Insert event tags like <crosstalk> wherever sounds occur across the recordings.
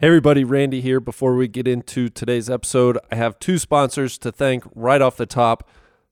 Hey everybody, Randy here. Before we get into today's episode, I have two sponsors to thank right off the top.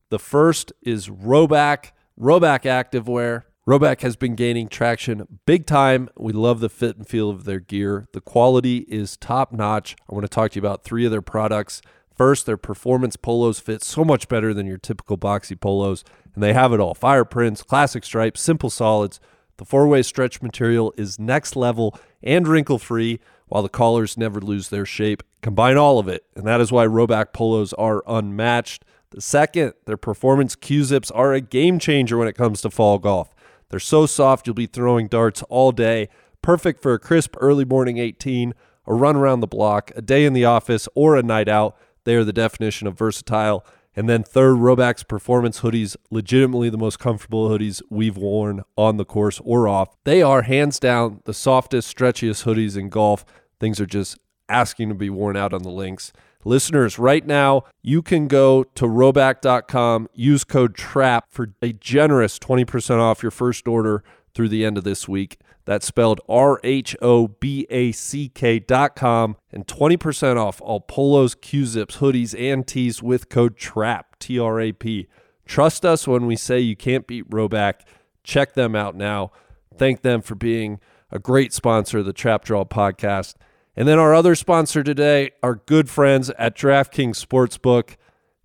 The first is Rhoback, Rhoback Activewear. Rhoback has been gaining traction big time. We love the fit and feel of their gear. The quality is top notch. I want to talk to you about three of their products. First, their performance polos fit so much better than your typical boxy polos, and they have it all fire prints, classic stripes, simple solids. The four way stretch material is next level and wrinkle free while the collars never lose their shape. Combine all of it, and that is why Rhoback polos are unmatched. The second, their performance Q zips are a game changer when it comes to fall golf. They're so soft, you'll be throwing darts all day. Perfect for a crisp early morning 18, a run around the block, a day in the office, or a night out. They are the definition of versatile. And then third, Rhoback's performance hoodies, legitimately the most comfortable hoodies we've worn on the course or off. They are hands down the softest, stretchiest hoodies in golf. Things are just asking to be worn out on the links. Listeners, right now, you can go to rhoback.com, use code TRAP for a generous 20% off your first order through the end of this week. That's spelled R H O B A C K dot com and 20% off all polos, Q zips, hoodies, and tees with code TRAP, T R A P. Trust us when we say you can't beat Rhoback. Check them out now. Thank them for being a great sponsor of the Trap Draw podcast. And then our other sponsor today, our good friends at DraftKings Sportsbook.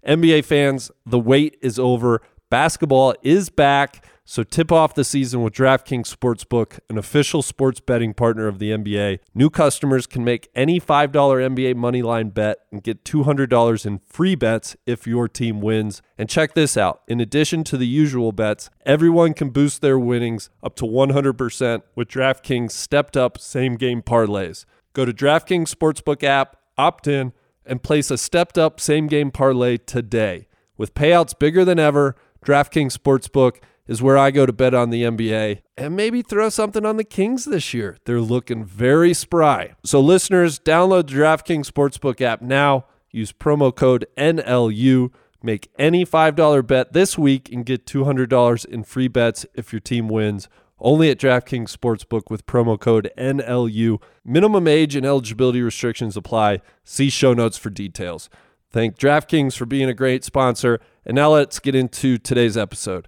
NBA fans, the wait is over. Basketball is back. So tip off the season with DraftKings Sportsbook, an official sports betting partner of the NBA. New customers can make any $5 NBA moneyline bet and get $200 in free bets if your team wins. And check this out. In addition to the usual bets, everyone can boost their winnings up to 100% with DraftKings stepped up same game parlays. Go to DraftKings Sportsbook app, opt in, and place a stepped up same game parlay today. With payouts bigger than ever, DraftKings Sportsbook is where I go to bet on the NBA and maybe throw something on the Kings this year. They're looking very spry. So, listeners, download the DraftKings Sportsbook app now. Use promo code NLU. Make any $5 bet this week and get $200 in free bets if your team wins. Only at DraftKings Sportsbook with promo code NLU. Minimum age and eligibility restrictions apply. See show notes for details. Thank DraftKings for being a great sponsor. And now let's get into today's episode.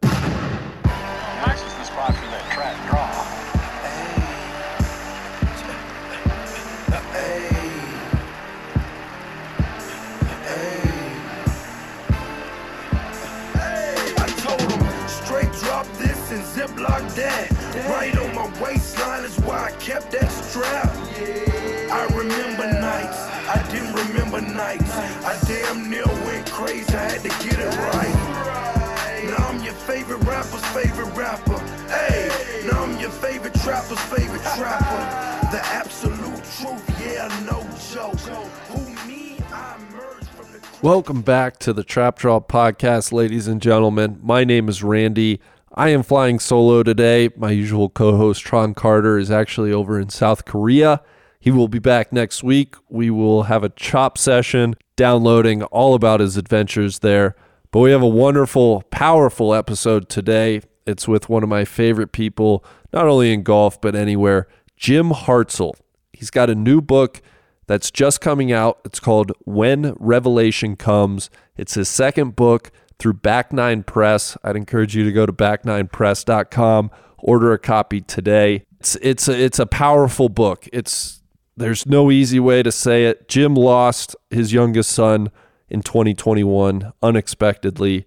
Trapper's favorite trapper. The absolute truth, yeah, no joke. Who me? I the Welcome back to the Trap Draw podcast, ladies and gentlemen. My name is Randy. I am flying solo today. My usual co host, Tron Carter, is actually over in South Korea. He will be back next week. We will have a chop session downloading all about his adventures there. But we have a wonderful, powerful episode today. It's with one of my favorite people, not only in golf, but anywhere, Jim Hartsell. He's got a new book that's just coming out. It's called When Revelation Comes. It's his second book through Back Nine Press. I'd encourage you to go to back9press.com, order a copy today. It's it's a, it's a powerful book. It's there's no easy way to say it. Jim lost his youngest son in 2021 unexpectedly.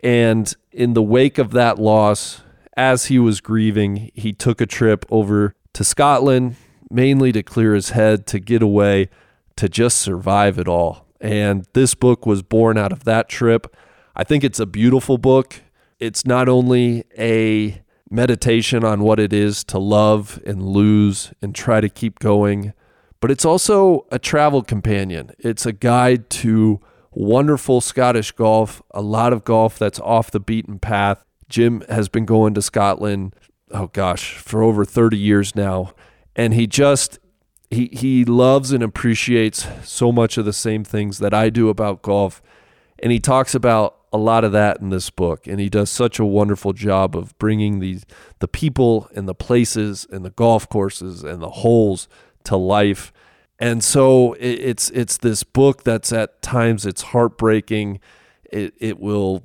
And in the wake of that loss, as he was grieving, he took a trip over to Scotland, mainly to clear his head, to get away, to just survive it all. And this book was born out of that trip. I think it's a beautiful book. It's not only a meditation on what it is to love and lose and try to keep going, but it's also a travel companion. It's a guide to wonderful Scottish golf, a lot of golf that's off the beaten path. Jim has been going to Scotland, oh gosh, for over 30 years now. And he just he he loves and appreciates so much of the same things that I do about golf. And he talks about a lot of that in this book and he does such a wonderful job of bringing these the people and the places and the golf courses and the holes to life And so it, it's it's this book that's at times it's heartbreaking. It it will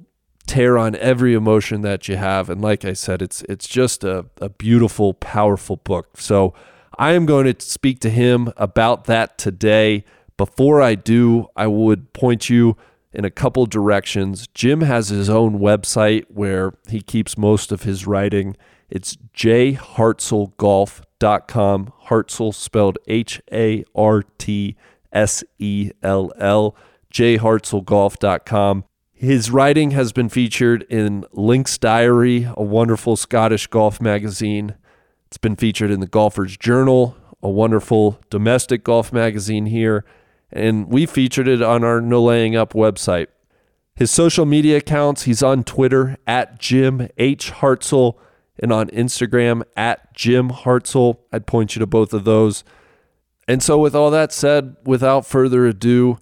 tear on every emotion that you have. And like I said, it's it's just a, a beautiful, powerful book. So I am going to speak to him about that today. Before I do, I would point you in a couple directions. Jim has his own website where he keeps most of his writing. It's jhartsellgolf.com. Hartsell spelled H A R T S E L L. jhartsellgolf.com. His writing has been featured in Links Diary, a wonderful Scottish golf magazine. It's been featured in the Golfer's Journal, a wonderful domestic golf magazine here, and we featured it on our No Laying Up website. His social media accounts, he's on Twitter at Jim H. Hartsell and on Instagram at Jim Hartsell. I'd point you to both of those. And so, with all that said, without further ado,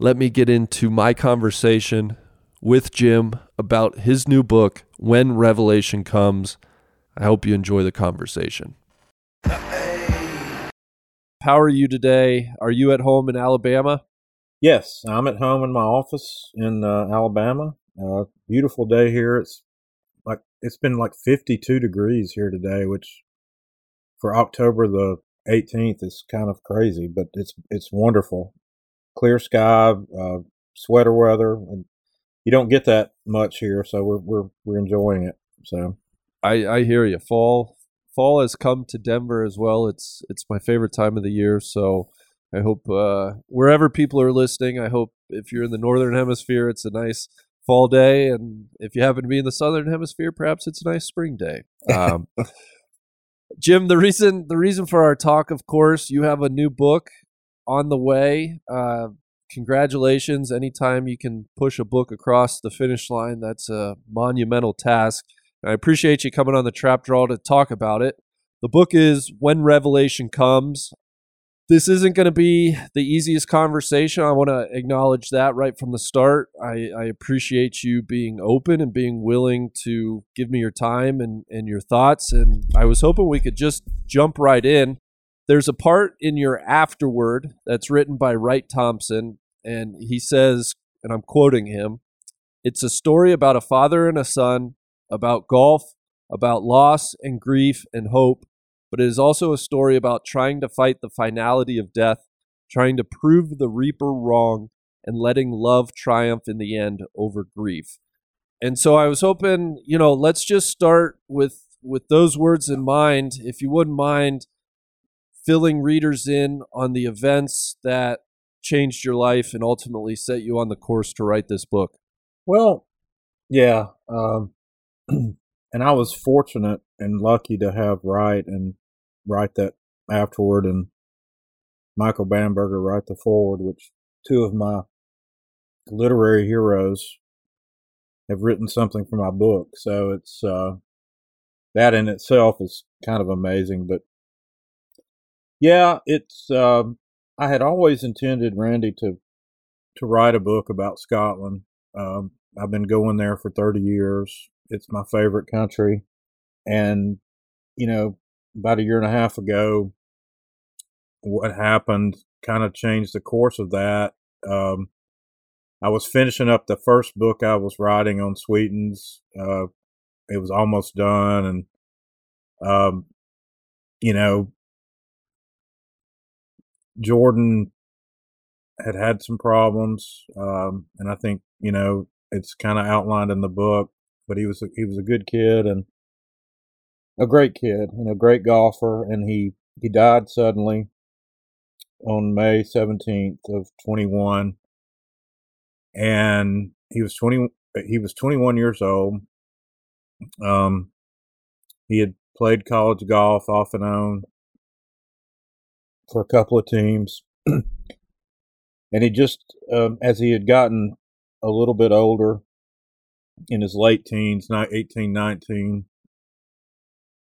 let me get into my conversation with Jim about his new book, When Revelation Comes. I hope you enjoy the conversation. How are you today? Are you at home in Alabama? Yes, I'm at home in my office in uh, Alabama. Uh, beautiful day here. It's like it's been like 52 degrees here today, which for October the 18th is kind of crazy, but it's it's wonderful. Clear sky, uh, sweater weather, and you don't get that much here, so we're we're we're enjoying it. So I I hear you. Fall fall has come to Denver as well. It's it's my favorite time of the year, so I hope uh, wherever people are listening, I hope if you're in the northern hemisphere, it's a nice fall day, and if you happen to be in the southern hemisphere, perhaps it's a nice spring day. <laughs> Um, Jim, the reason the reason for our talk, of course, you have a new book on the way. Uh, congratulations! Anytime you can push a book across the finish line, that's a monumental task. And I appreciate you coming on the Trap Draw to talk about it. The book is When Revelation Comes. This isn't going to be the easiest conversation. I want to acknowledge that right from the start. I, I appreciate you being open and being willing to give me your time and, and your thoughts. And I was hoping we could just jump right in. There's a part in your afterword that's written by Wright Thompson, and he says, and I'm quoting him, it's a story about a father and a son, about golf, about loss and grief and hope, but it is also a story about trying to fight the finality of death, trying to prove the reaper wrong, and letting love triumph in the end over grief. And so I was hoping, you know, let's just start with with those words in mind. If you wouldn't mind filling readers in on the events that changed your life and ultimately set you on the course to write this book. Well, yeah, um, <clears throat> and I was fortunate and lucky to have Wright and write that afterword, and Michael Bamberger write the foreword, which two of my literary heroes have written something for my book. So it's uh, that in itself is kind of amazing. But yeah, it's um, I had always intended Randy to to write a book about Scotland. Um, I've been going there for 30 years. It's my favorite country. And, you know, about a year and a half ago, what happened kind of changed the course of that. Um, I was finishing up the first book I was writing on Sweetens. Uh, it was almost done. And, um, you know, Jordan had had some problems. Um, and I think, you know, it's kind of outlined in the book, but he was, a, he was a good kid and a great kid and a great golfer. And he, he died suddenly on May 17th of 21. And he was 20, he was 21 years old. Um, he had played college golf off and on for a couple of teams. <clears throat> and he just, um, as he had gotten a little bit older in his late teens, 18, 19,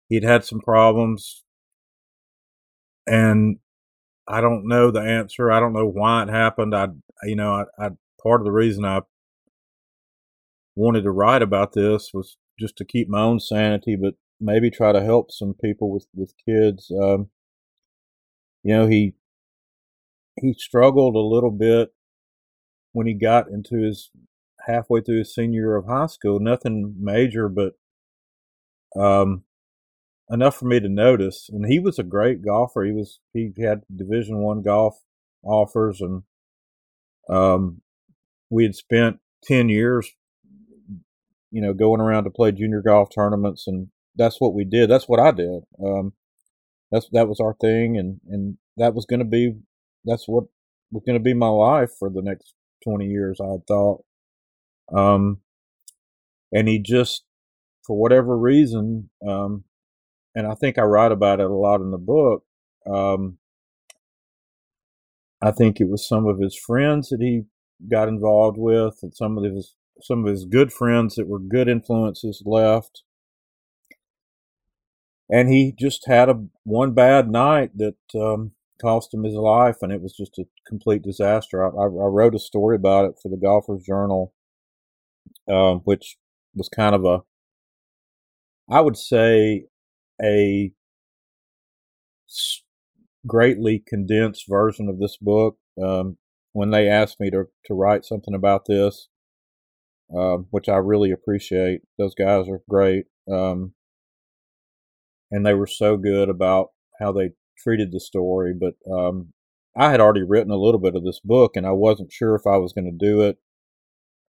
he'd had some problems. And I don't know the answer. I don't know why it happened. I, you know, I, I part of the reason I wanted to write about this was just to keep my own sanity, but maybe try to help some people with with kids. Um, you know, he he struggled a little bit when he got into his halfway through his senior year of high school. Nothing major, but um, enough for me to notice. And he was a great golfer. He was he had Division One golf offers, and um, we had spent ten years, you know, going around to play junior golf tournaments, and that's what we did. That's what I did. Um, that's that was our thing, and and that was going to be that's what was going to be my life for the next twenty years. I thought. Um, and he just, for whatever reason, um, and I think I write about it a lot in the book. Um, I think it was some of his friends that he got involved with, and some of his some of his good friends that were good influences left. And he just had a one bad night that um, cost him his life, and it was just a complete disaster. I, I, I wrote a story about it for the Golfers Journal, um, which was kind of a, I would say, a greatly condensed version of this book. Um, when they asked me to, to write something about this, um, which I really appreciate, those guys are great. Um, and they were so good about how they treated the story. But um, I had already written a little bit of this book, and I wasn't sure if I was going to do it.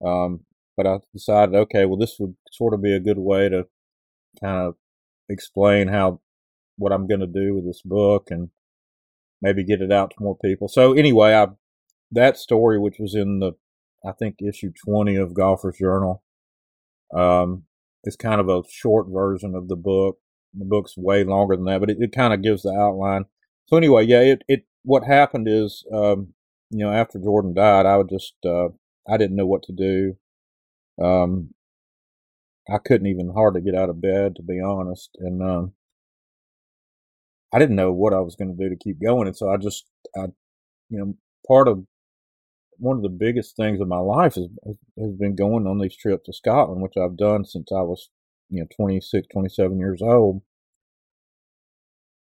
Um, but I decided, okay, well, this would sort of be a good way to kind of explain how what I'm going to do with this book and maybe get it out to more people. So anyway, I that story, which was in the I think issue 20 of Golfer's Journal, um, is kind of a short version of the book. The book's way longer than that, but it, it kind of gives the outline. So anyway, yeah, it, it what happened is, um, you know, after Jordan died, I would just uh, I didn't know what to do. Um, I couldn't even hardly get out of bed, to be honest, and um, I didn't know what I was going to do to keep going, and so I just, I, you know, part of one of the biggest things of my life has has been going on these trips to Scotland, which I've done since I was, you know, 26, 27 years old.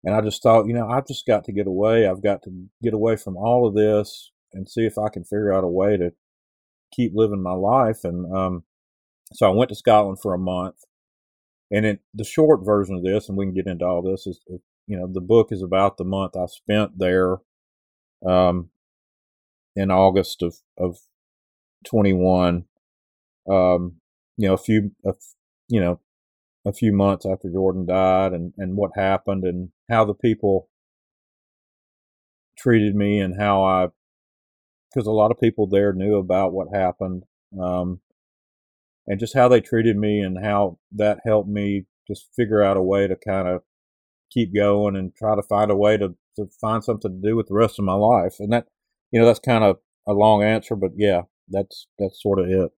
And I just thought, you know, I've just got to get away. I've got to get away from all of this and see if I can figure out a way to keep living my life. And um, so I went to Scotland for a month. And it, the short version of this, and we can get into all this, is you know the book is about the month I spent there um, in August of of twenty one. Um, you know, a few, a, you know, a few months after Jordan died, and and what happened, and how the people treated me, and how I, because a lot of people there knew about what happened, um, and just how they treated me, and how that helped me just figure out a way to kind of keep going and try to find a way to, to find something to do with the rest of my life. And that, you know, that's kind of a long answer, but yeah, that's, that's sort of it.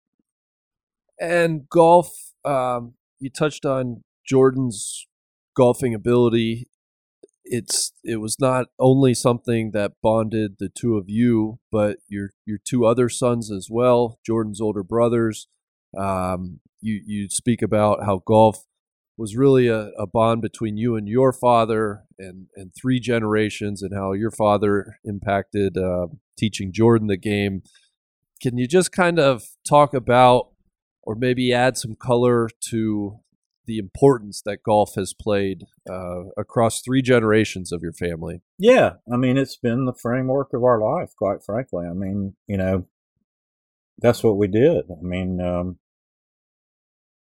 And golf, um, you touched on Jordan's golfing ability. It's it was not only something that bonded the two of you, but your your two other sons as well, Jordan's older brothers. Um, you you speak about how golf was really a, a, bond between you and your father and, and three generations and how your father impacted uh, teaching Jordan the game. Can you just kind of talk about or maybe add some color to the importance that golf has played uh, across three generations of your family? Yeah. I mean, it's been the framework of our life, quite frankly. I mean, you know, that's what we did. I mean, um,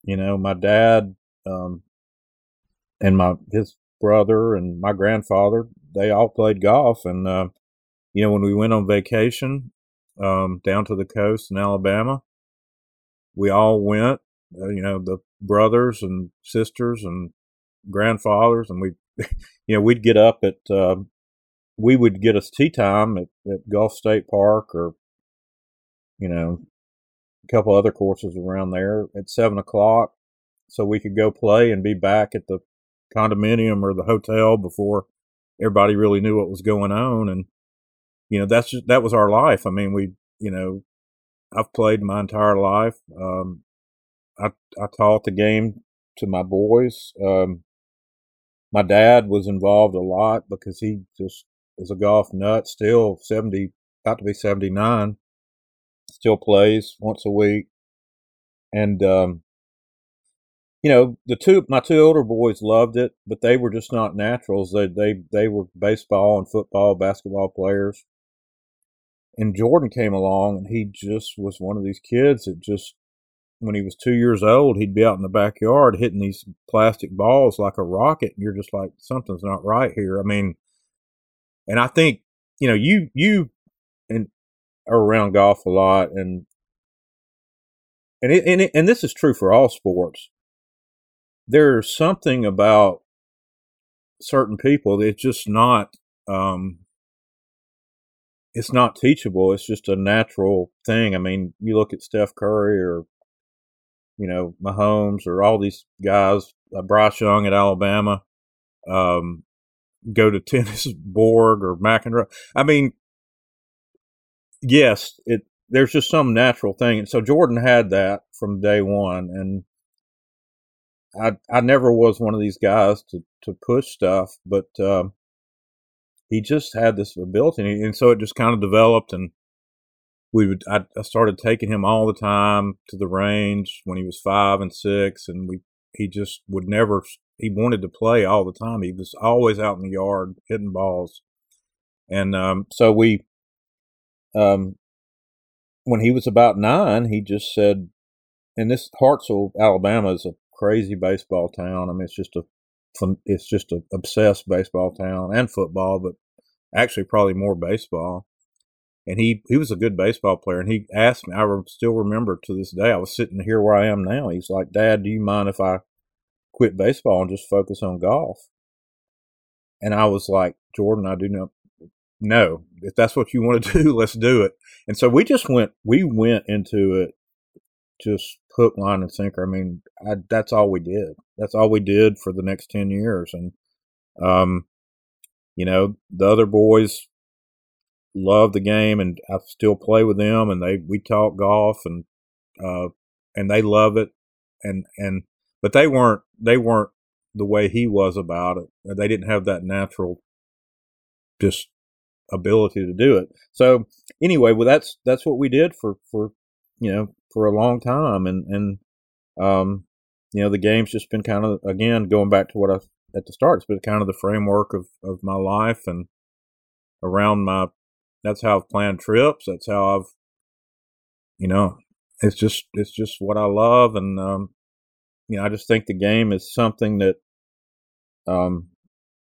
you know, my dad um, and my his brother and my grandfather they all played golf and uh, you know when we went on vacation um, down to the coast in alabama we all went uh, you know the brothers and sisters and grandfathers and we <laughs> you know we'd get up at uh, we would get us tee time at, at gulf state park or you know a couple other courses around there at seven o'clock so we could go play and be back at the condominium or the hotel before everybody really knew what was going on. And, you know, that's just, that was our life. I mean, we, you know, I've played my entire life. Um, I, I taught the game to my boys. Um, my dad was involved a lot because he just is a golf nut. Still seventy, about to be seventy nine. Still plays once a week, and um, you know the two my two older boys loved it, but they were just not naturals. They they they were baseball and football, basketball players. And Jordan came along, and he just was one of these kids that just when he was two years old, he'd be out in the backyard hitting these plastic balls like a rocket, and you're just like, something's not right here. I mean, and I think you know you you and are around golf a lot, and and it, and it, and this is true for all sports. There's something about certain people that's just not um, it's not teachable. It's just a natural thing. I mean, you look at Steph Curry or you know Mahomes or all these guys, uh, Bryce Young at Alabama, um, go to <laughs> tennis Borg or McEnroe. I mean, yes, it there's just some natural thing, and so Jordan had that from day one, and I I never was one of these guys to to push stuff, but um, he just had this ability, and, and so it just kind of developed, and we would I, I, started taking him all the time to the range when he was five and six, and we he just would never he wanted to play all the time. He was always out in the yard hitting balls, and um, so we um, when he was about nine, he just said, and this Hartselle, Alabama, is a crazy baseball town. I mean, it's just a it's just a obsessed baseball town and football, but actually probably more baseball. And he he was a good baseball player. And he asked me, I still remember to this day. I was sitting here where I am now. He's like, Dad, do you mind if I quit baseball and just focus on golf? And I was like, Jordan, I do not. No, if that's what you want to <laughs> do, let's do it. And so we just went. We went into it just hook, line, and sinker. I mean, I, that's all we did. That's all we did for the next ten years. And um, you know, the other boys love the game, and I still play with them, and they we talk golf, and uh, and they love it, and and but they weren't they weren't the way he was about it. They didn't have that natural just ability to do it. So anyway, well that's that's what we did for for you know for a long time, and and um you know the game's just been kind of again going back to what I at the start. It's been kind of the framework of, of my life and around my. That's how I've planned trips. That's how I've, you know, it's just it's just what I love, and um, you know, I just think the game is something that, um,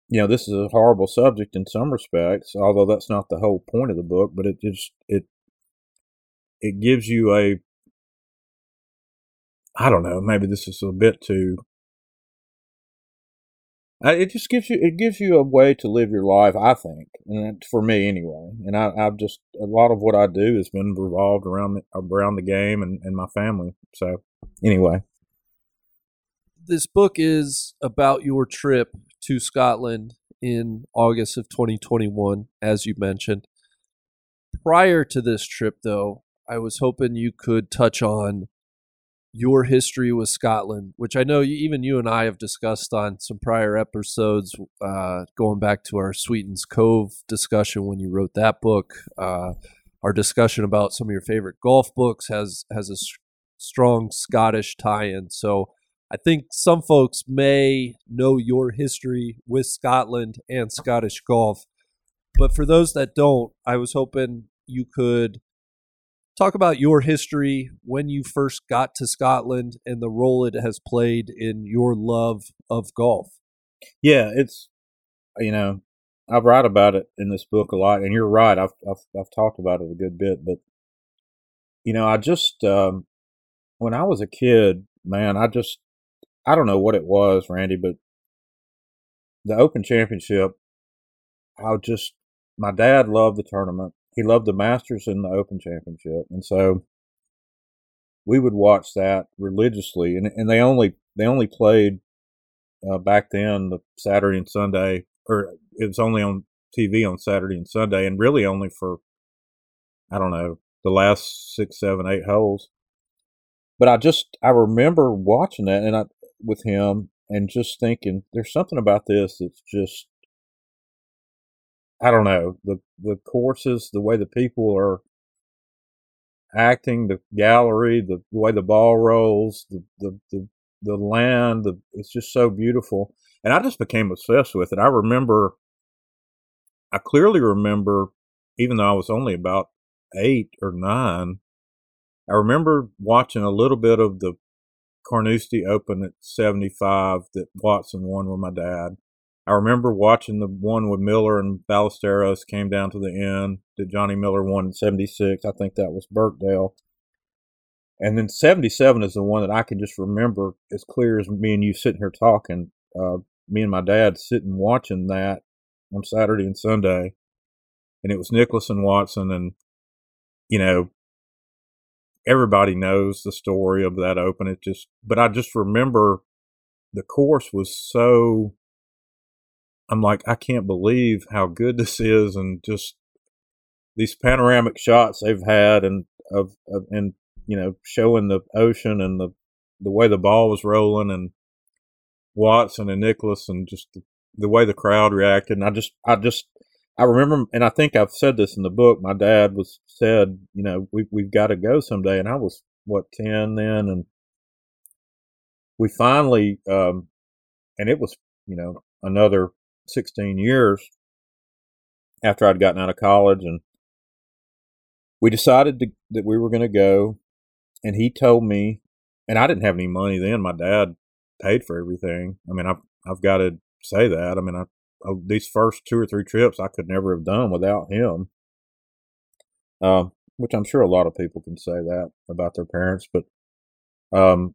you know, this is a horrible subject in some respects, although that's not the whole point of the book. But it just it it gives you a I don't know, maybe this is a bit too it just gives you it gives you a way to live your life. I think, and for me anyway. And I, I've just a lot of what I do has been revolved around the, around the game and, and my family. So anyway, this book is about your trip to Scotland in August of 2021, as you mentioned. Prior to this trip, though, I was hoping you could touch on your history with Scotland, which I know even you and I have discussed on some prior episodes, uh, going back to our Sweetens Cove discussion when you wrote that book. Uh, our discussion about some of your favorite golf books has has a strong Scottish tie-in. So I think some folks may know your history with Scotland and Scottish golf, but for those that don't, I was hoping you could talk about your history when you first got to Scotland and the role it has played in your love of golf. Yeah, it's you know I've write about it in this book a lot, and you're right. I've I've, I've talked about it a good bit, but you know, I just um, when I was a kid, man, I just I don't know what it was, Randy, but the Open Championship, I just my dad loved the tournament, he loved the Masters and the Open Championship, and so we would watch that religiously. And and they only they only played uh, back then the Saturday and Sunday, or it was only on TV on Saturday and Sunday, and really only for I don't know the last six, seven, eight holes. But I just I remember watching that and I with him and just thinking there's something about this that's just I don't know the the courses, the way the people are acting, the gallery, the, the way the ball rolls, the the the, the land, the, it's just so beautiful. And I just became obsessed with it. I remember, I clearly remember, even though I was only about eight or nine, I remember watching a little bit of the Carnoustie Open at 75 that Watson won with my dad. I remember watching the one with Miller and Ballesteros came down to the end that Johnny Miller won in 76. I think that was Birkdale. And then 77 is the one that I can just remember as clear as me and you sitting here talking. Uh, me and my dad sitting watching that on Saturday and Sunday. And it was Nicklaus and Watson. And, you know, everybody knows the story of that open. It just, but I just remember the course was so I'm like, I can't believe how good this is, and just these panoramic shots they've had, and of, of and you know, showing the ocean and the the way the ball was rolling, and Watson and Nicklaus, and just the, the way the crowd reacted. And I just, I just, I remember, and I think I've said this in the book. My dad was said, you know, we we've got to go someday, and I was what ten then, and we finally, um, and it was, you know, another 16 years after I'd gotten out of college. And we decided to, that we were going to go. And he told me, and I didn't have any money then. My dad paid for everything. I mean, I've, I've got to say that. I mean, I, I, these first two or three trips I could never have done without him. Um, which I'm sure a lot of people can say that about their parents, but, um,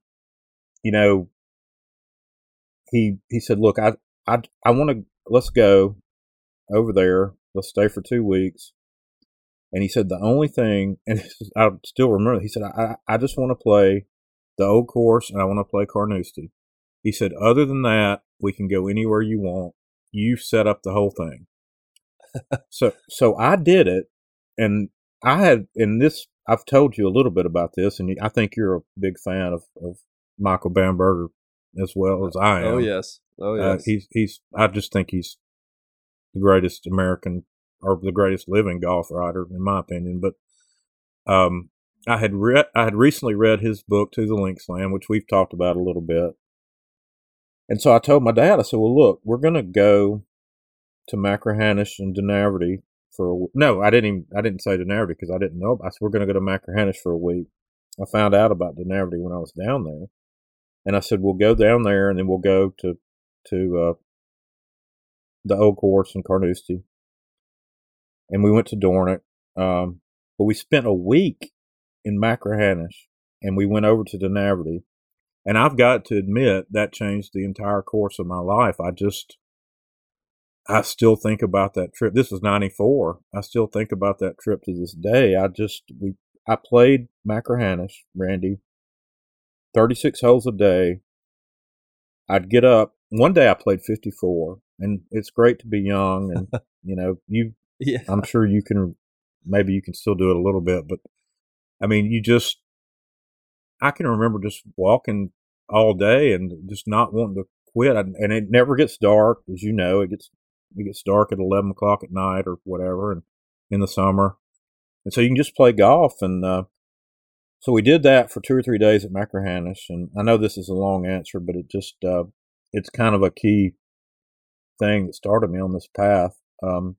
you know, he, he said, look, I, I, I want to let's go over there. Let's stay for two weeks. And he said, the only thing, <laughs> and I still remember, he said, I, I just want to play the old course and I want to play Carnoustie. He said, other than that, we can go anywhere you want. You set up the whole thing. so, so I did it. And I had, in this, I've told you a little bit about this, and I think you're a big fan of, of Michael Bamberger as well as I oh, am. Oh yes, oh Uh, yes. he's he's. I just think he's the greatest American or the greatest living golf writer, in my opinion. But um, I had read, I had recently read his book to the Linksland, which we've talked about a little bit. And so I told my dad, I said, "Well, look, we're going to go to Machrihanish and Dunaverty for a w- no, I didn't even I didn't say Dunaverty because I didn't know. I said we're going to go to Machrihanish for a week. I found out about Dunaverty when I was down there, and I said we'll go down there and then we'll go to to uh, the old course in Carnoustie, and we went to Dornoch. Um, but we spent a week in Machrihanish, and we went over to Dunaverty. And I've got to admit that changed the entire course of my life. I just, I still think about that trip. This was '94. I still think about that trip to this day. I just we I played Machrihanish, Randy, 36 holes a day. I'd get up. One day I played 54, and it's great to be young. And, <laughs> you know, you, yeah, I'm sure you can, maybe you can still do it a little bit, but I mean, you just, I can remember just walking all day and just not wanting to quit. And it never gets dark, as you know, it gets, it gets dark at 11 o'clock at night or whatever. And in the summer. And so you can just play golf. And, uh, so we did that for two or three days at Machrihanish, and I know this is a long answer, but it just uh, it's kind of a key thing that started me on this path. Um,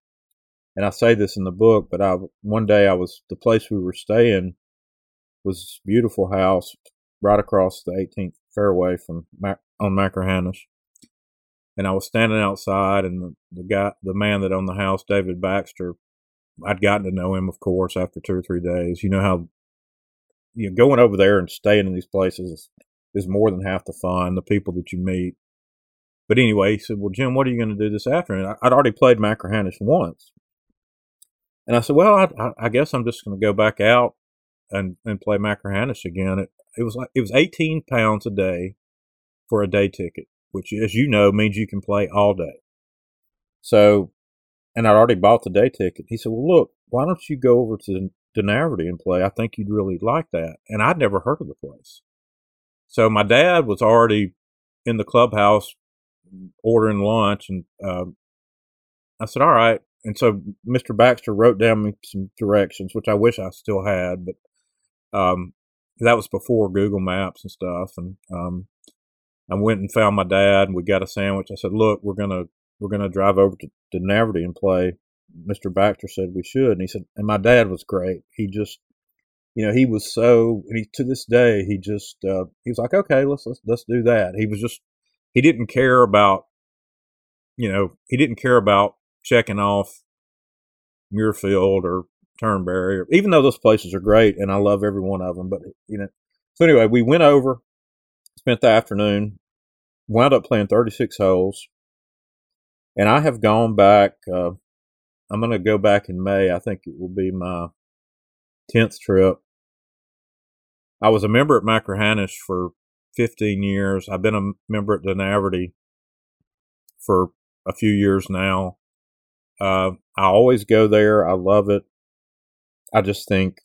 and I say this in the book, but I one day I was the place we were staying was this beautiful house right across the 18th fairway from Mac, on Machrihanish, and I was standing outside, and the, the guy, the man that owned the house, David Baxter, I'd gotten to know him, of course, after two or three days. You know how you know, going over there and staying in these places is, is more than half the fun, the people that you meet. But anyway, he said, Well, Jim, what are you going to do this afternoon? I'd already played Machrihanish once. And I said, Well, I, I guess I'm just going to go back out and, and play Machrihanish again. It, it was like, it was 18 pounds a day for a day ticket, which, as you know, means you can play all day. So, and I'd already bought the day ticket. He said, Well, look, why don't you go over to Dunaverty and play. I think you'd really like that. And I'd never heard of the place. So my dad was already in the clubhouse ordering lunch. And uh, I said, all right. and so Mr. Baxter wrote down me some directions, which I wish I still had, but um, that was before Google Maps and stuff. And um, I went and found my dad, and we got a sandwich. I said, "Look, we're gonna we're gonna drive over to, to and play." Mr. Baxter said we should, and he said, and my dad was great. He just, you know, he was so, and he to this day, he just, uh, he was like, okay, let's let's let's do that. He was just, he didn't care about, you know, he didn't care about checking off Muirfield or Turnberry, or, even though those places are great and I love every one of them. But you know, so anyway, we went over, spent the afternoon, wound up playing 36 holes, and I have gone back. Uh, I'm going to go back in May. I think it will be my 10th trip. I was a member at Machrihanish for 15 years. I've been a member at Dunaverty for a few years now. Uh, I always go there. I love it. I just think,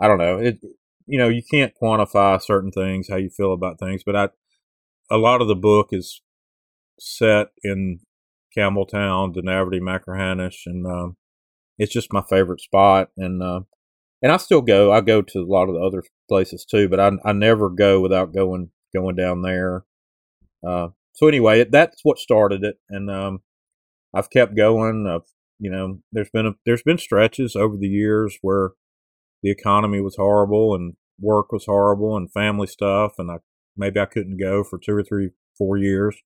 I don't know. It, you know, you can't quantify certain things, how you feel about things, but I, a lot of the book is set in Campbeltown, Dunaverty, Machrihanish, and um, it's just my favorite spot. And uh, and I still go. I go to a lot of the other places too, but I I never go without going going down there. Uh, so anyway, that's what started it, and um, I've kept going. I've you know, there's been a, there's been stretches over the years where the economy was horrible and work was horrible and family stuff, and I maybe I couldn't go for two or three, four years.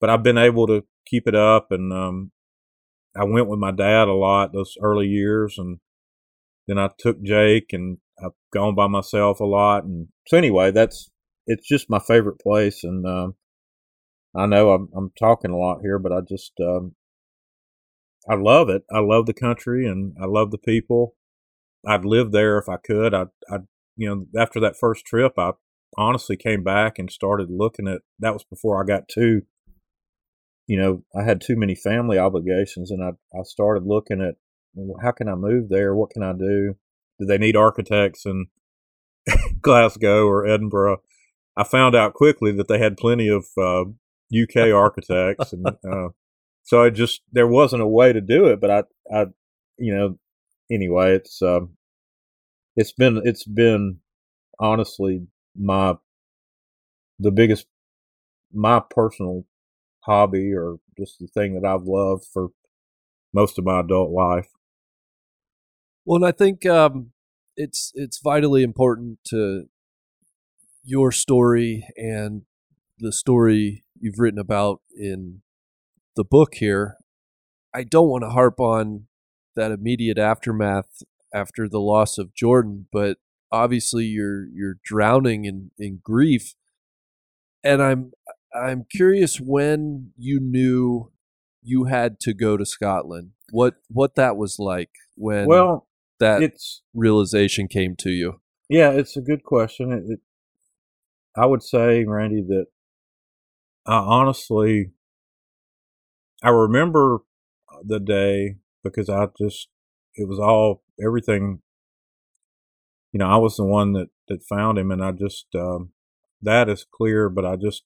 But I've been able to keep it up, and um, I went with my dad a lot those early years, and then I took Jake, and I've gone by myself a lot, and so anyway, that's it's just my favorite place, and um, I know I'm I'm talking a lot here, but I just um, I love it. I love the country, and I love the people. I'd live there if I could. I I you know after that first trip, I honestly came back and started looking at that was before I got too you know I had too many family obligations and I I started looking at how can I move there? What can I do? Do they need architects in <laughs> Glasgow or Edinburgh? I found out quickly that they had plenty of uh, UK architects and <laughs> uh, so I just there wasn't a way to do it but I I you know anyway it's um it's been it's been honestly my the biggest my personal hobby or just the thing that I've loved for most of my adult life. Well, and I think um, it's it's vitally important to your story and the story you've written about in the book here. I don't want to harp on that immediate aftermath after the loss of Jordan, but obviously you're you're drowning in in grief and i'm i'm curious when you knew you had to go to scotland what what that was like when Well, that it's realization came to you yeah, it's a good question. It, it I would say, Randy, that I honestly I remember the day because I just it was all everything you know, I was the one that that found him and I just um that is clear, but I just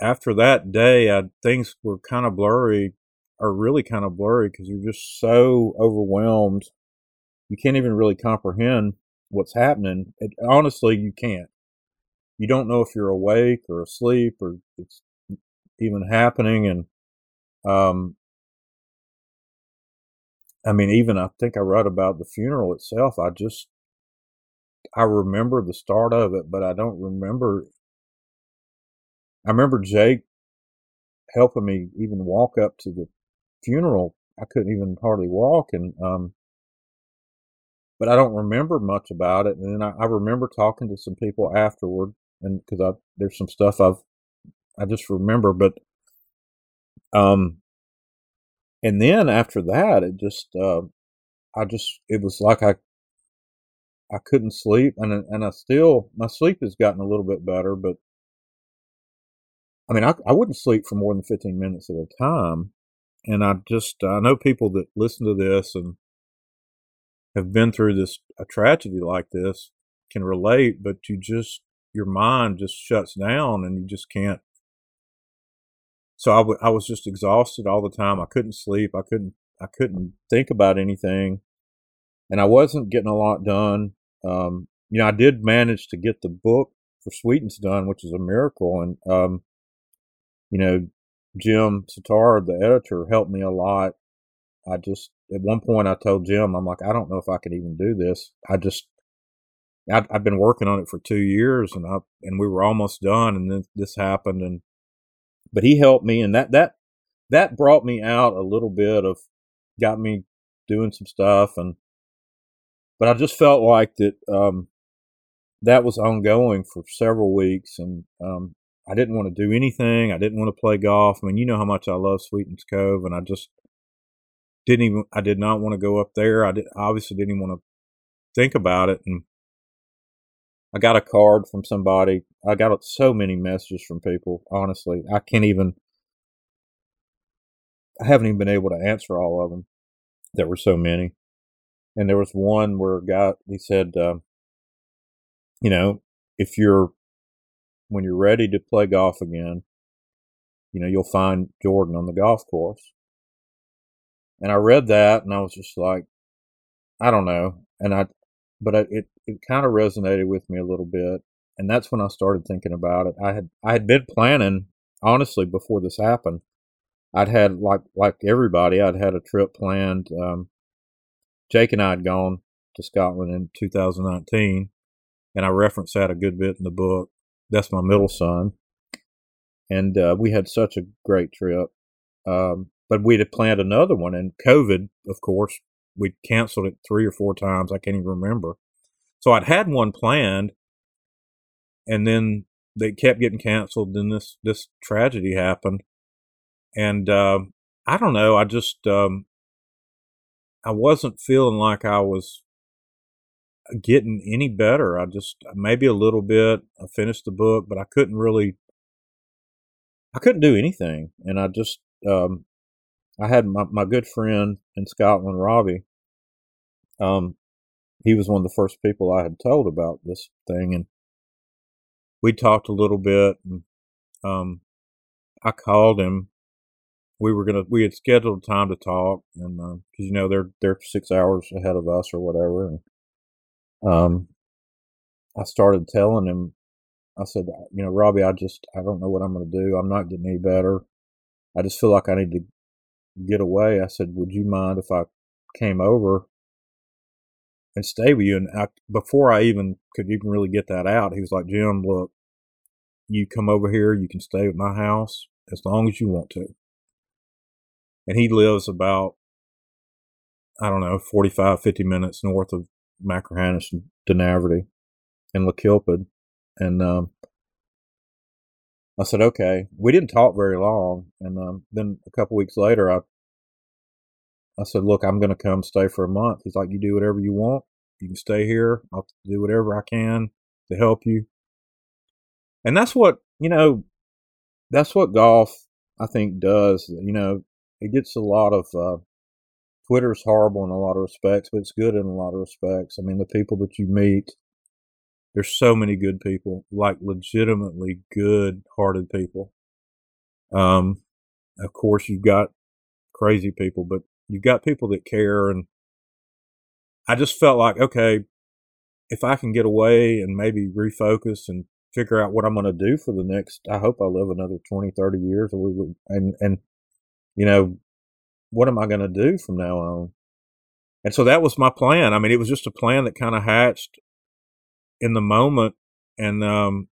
after that day, I things were kind of blurry, or really kind of blurry, because you're just so overwhelmed. You can't even really comprehend what's happening. It, honestly, you can't. You don't know if you're awake or asleep or it's even happening. And um, I mean, even I think I wrote about the funeral itself. I just I remember the start of it, but I don't remember. I remember Jake helping me even walk up to the funeral. I couldn't even hardly walk, and um, but I don't remember much about it. And then I, I remember talking to some people afterward, and because I there's some stuff I've I just remember, but um, and then after that, it just uh, I just it was like I I couldn't sleep, and and I still my sleep has gotten a little bit better, but I mean I I wouldn't sleep for more than fifteen minutes at a time, and I just I know people that listen to this and have been through this a tragedy like this can relate, but you just your mind just shuts down and you just can't so I, w- I was just exhausted all the time. I couldn't sleep. I couldn't I couldn't think about anything, and I wasn't getting a lot done. Um, you know, I did manage to get the book for Sweetens done, which is a miracle, and um, you know, Jim Sitar, the editor, helped me a lot. I just at one point I told Jim, I'm like, I don't know if I can even do this. I just i have been working on it for two years, and I and we were almost done, and then this happened, and but he helped me, and that that that brought me out a little bit of got me doing some stuff, and but I just felt like that um, that was ongoing for several weeks, and um, I didn't want to do anything. I didn't want to play golf. I mean, you know how much I love Sweetens Cove, and I just didn't even. I did not want to go up there. I did obviously didn't want to think about it, and I got a card from somebody. I got so many messages from people. Honestly, I can't even. I haven't even been able to answer all of them. There were so many, and there was one where a guy he said, uh, "You know, if you're when you're ready to play golf again, you know, you'll find Jordan on the golf course. And I read that and I was just like, I don't know. And I, but I, it, it kind of resonated with me a little bit. And that's when I started thinking about it. I had, I had been planning, honestly, before this happened. I'd had, like, like everybody, I'd had a trip planned. Um, Jake and I had gone to Scotland in 2019, and I reference that a good bit in the book that's my middle son, and uh, we had such a great trip. Um, but we had planned another one, and COVID, of course, we canceled it three or four times. I can't even remember. So I'd had one planned, and then they kept getting canceled. Then this this tragedy happened, and uh, I don't know. I just um, I wasn't feeling like I was getting any better. I just maybe a little bit. I finished the book, but I couldn't really. I couldn't do anything, and I just um, I had my my good friend in Scotland, Robbie. Um, he was one of the first people I had told about this thing, and we talked a little bit. And, um, I called him. We were gonna we had scheduled time to talk, and because uh, you know they're they're six hours ahead of us or whatever, and um, I started telling him, I said, you know, Robbie, I just, I don't know what I'm going to do. I'm not getting any better. I just feel like I need to get away. I said, would you mind if I came over and stay with you? And I, before I even could even really get that out, he was like, Jim, look, you come over here, you can stay at my house as long as you want to. And he lives about, I don't know, 45, 50 minutes north of Machrihanish and Dunaverty and Lakilpid. And um, I said, okay. We didn't talk very long. And um, then a couple weeks later, I I said, look, I'm going to come stay for a month. He's like, you do whatever you want. You can stay here. I'll do whatever I can to help you. And that's what, you know, that's what golf, I think, does. You know, it gets a lot of uh, Twitter's horrible in a lot of respects, but it's good in a lot of respects. I mean, the people that you meet, there's so many good people, like legitimately good hearted people. Um, of course, you've got crazy people, but you've got people that care. And I just felt like, okay, if I can get away and maybe refocus and figure out what I'm going to do for the next, I hope I live another 20, 30 years. And, and, you know, what am I going to do from now on? And so that was my plan. I mean, it was just a plan that kind of hatched in the moment, and um,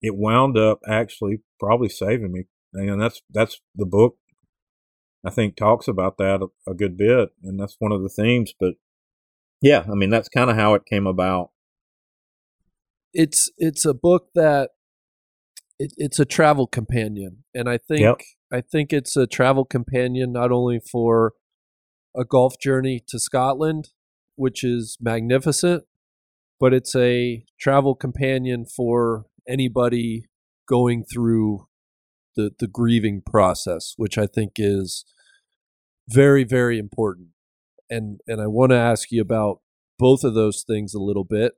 it wound up actually probably saving me. And that's that's the book. I think talks about that a, a good bit, and that's one of the themes. But yeah, I mean, that's kind of how it came about. It's it's a book that it, it's a travel companion, and I think yep. I think it's a travel companion not only for a golf journey to Scotland, which is magnificent, but it's a travel companion for anybody going through the the grieving process, which I think is very very important. And and I want to ask you about both of those things a little bit.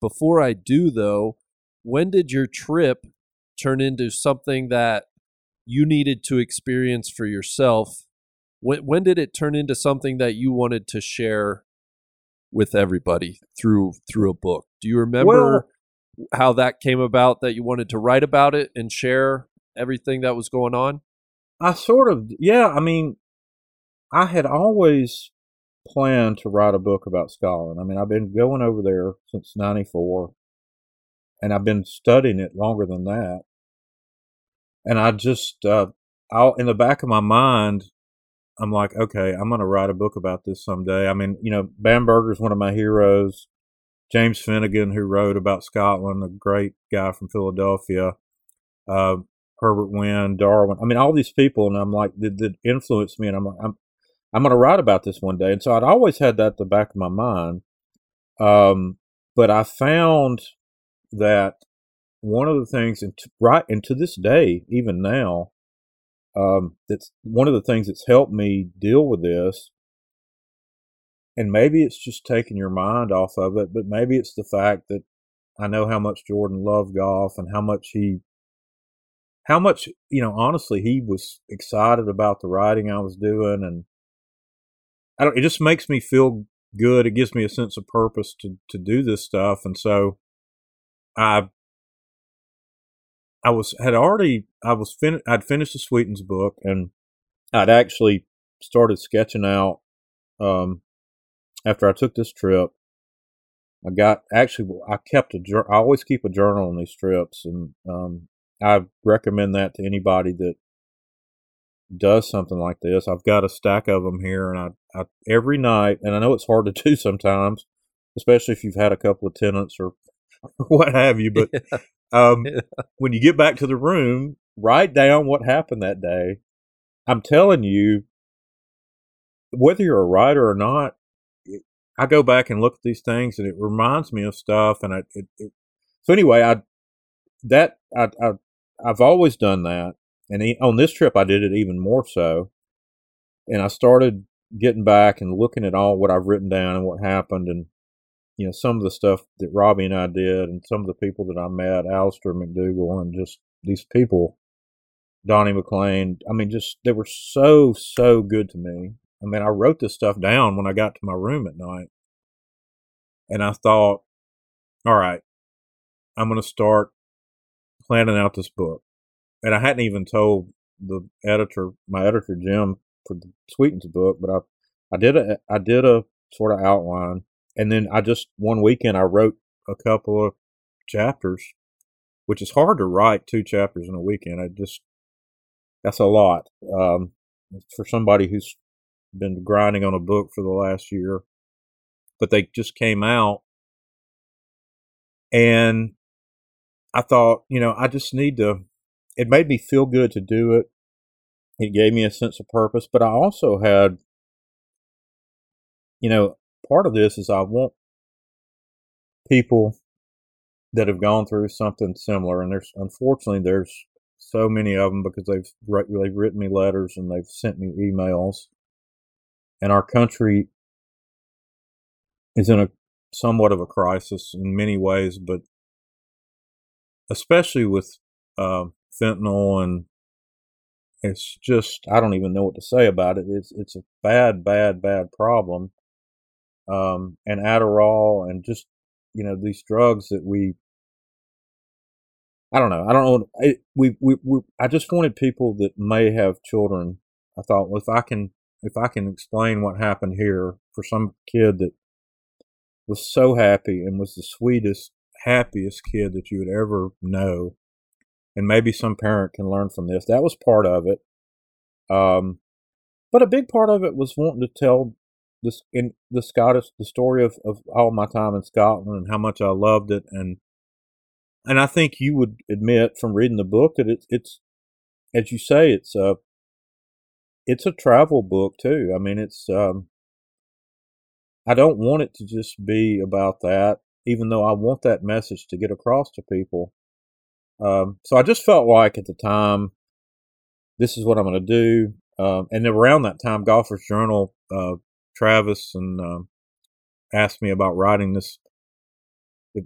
Before I do though, when did your trip turn into something that you needed to experience for yourself. When when did it turn into something that you wanted to share with everybody through through a book? Do you remember how that came about that you wanted to write about it and share everything that was going on? I sort of, yeah. I mean, I had always planned to write a book about Scotland. I mean, I've been going over there since '94, and I've been studying it longer than that. And I just, uh, I'll, in the back of my mind, I'm like, okay, I'm going to write a book about this someday. I mean, you know, Bamberger is one of my heroes. James Finegan, who wrote about Scotland, a great guy from Philadelphia. Uh, Herbert Wind, Darwin. I mean, all these people, and I'm like, that, that influenced me, and I'm like, I'm, I'm going to write about this one day. And so I'd always had that at the back of my mind. Um, but I found that one of the things, and right, and to this day, even now, um, that's one of the things that's helped me deal with this. And maybe it's just taking your mind off of it, but maybe it's the fact that I know how much Jordan loved golf and how much he, how much, you know, honestly, he was excited about the writing I was doing. And I don't, it just makes me feel good. It gives me a sense of purpose to, to do this stuff. And so I I was had already I was fin I'd finished the Sweetens book and I'd actually started sketching out um, after I took this trip. I got actually I kept a I always keep a journal on these trips and um, I recommend that to anybody that does something like this. I've got a stack of them here and I, I every night and I know it's hard to <laughs> do sometimes, especially if you've had a couple of Tennent's or <laughs> what have you, but <laughs> um, <laughs> when you get back to the room, write down what happened that day. I'm telling you, whether you're a writer or not, I go back and look at these things, and it reminds me of stuff. And I, it, it, so anyway, I that I, I I've always done that, and on this trip I did it even more so. And I started getting back and looking at all what I've written down and what happened, and you know, some of the stuff that Robbie and I did and some of the people that I met, Alistair McDougall and just these people, Donnie McLean, I mean, just, they were so, so good to me. I mean, I wrote this stuff down when I got to my room at night. And I thought, all right, I'm going to start planning out this book. And I hadn't even told the editor, my editor Jim, for the Sweetens book, but I, I did a, I did a sort of outline and then I just one weekend I wrote a couple of chapters, which is hard to write two chapters in a weekend. I just that's a lot um, for somebody who's been grinding on a book for the last year. But they just came out, and I thought, you know, I just need to. It made me feel good to do it. It gave me a sense of purpose, but I also had, you know, part of this is I want people that have gone through something similar, and there's unfortunately there's so many of them because they've they've written me letters and they've sent me emails, and our country is in a somewhat of a crisis in many ways, but especially with uh, fentanyl and it's just I don't even know what to say about it. It's it's a bad, bad, bad problem um, and Adderall and just you know these drugs that we I don't know I don't know I, we, we we I just wanted people that may have children I thought well if I can if I can explain what happened here for some kid that was so happy and was the sweetest happiest kid that you would ever know and maybe some parent can learn from this that was part of it um, but a big part of it was wanting to tell this in the Scottish the story of, of all my time in Scotland and how much I loved it and and I think you would admit from reading the book that it's it's as you say it's a it's a travel book too. I mean it's um I don't want it to just be about that even though I want that message to get across to people. Um, so I just felt like at the time this is what I'm going to do. Um, and around that time, Golfers Journal uh, Travis and um, asked me about writing this.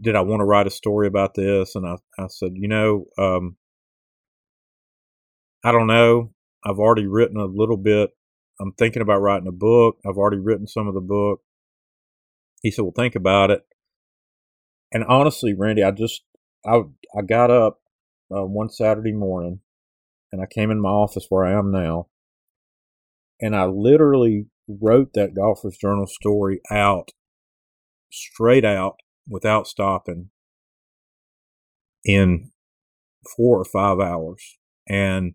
Did I want to write a story about this? And I, I said, you know, um, I don't know. I've already written a little bit. I'm thinking about writing a book. I've already written some of the book. He said, "Well, think about it." And honestly, Randy, I just I I got up uh, one Saturday morning, and I came in my office where I am now, and I literally wrote that golfer's journal story out, straight out, without stopping, in four or five hours, and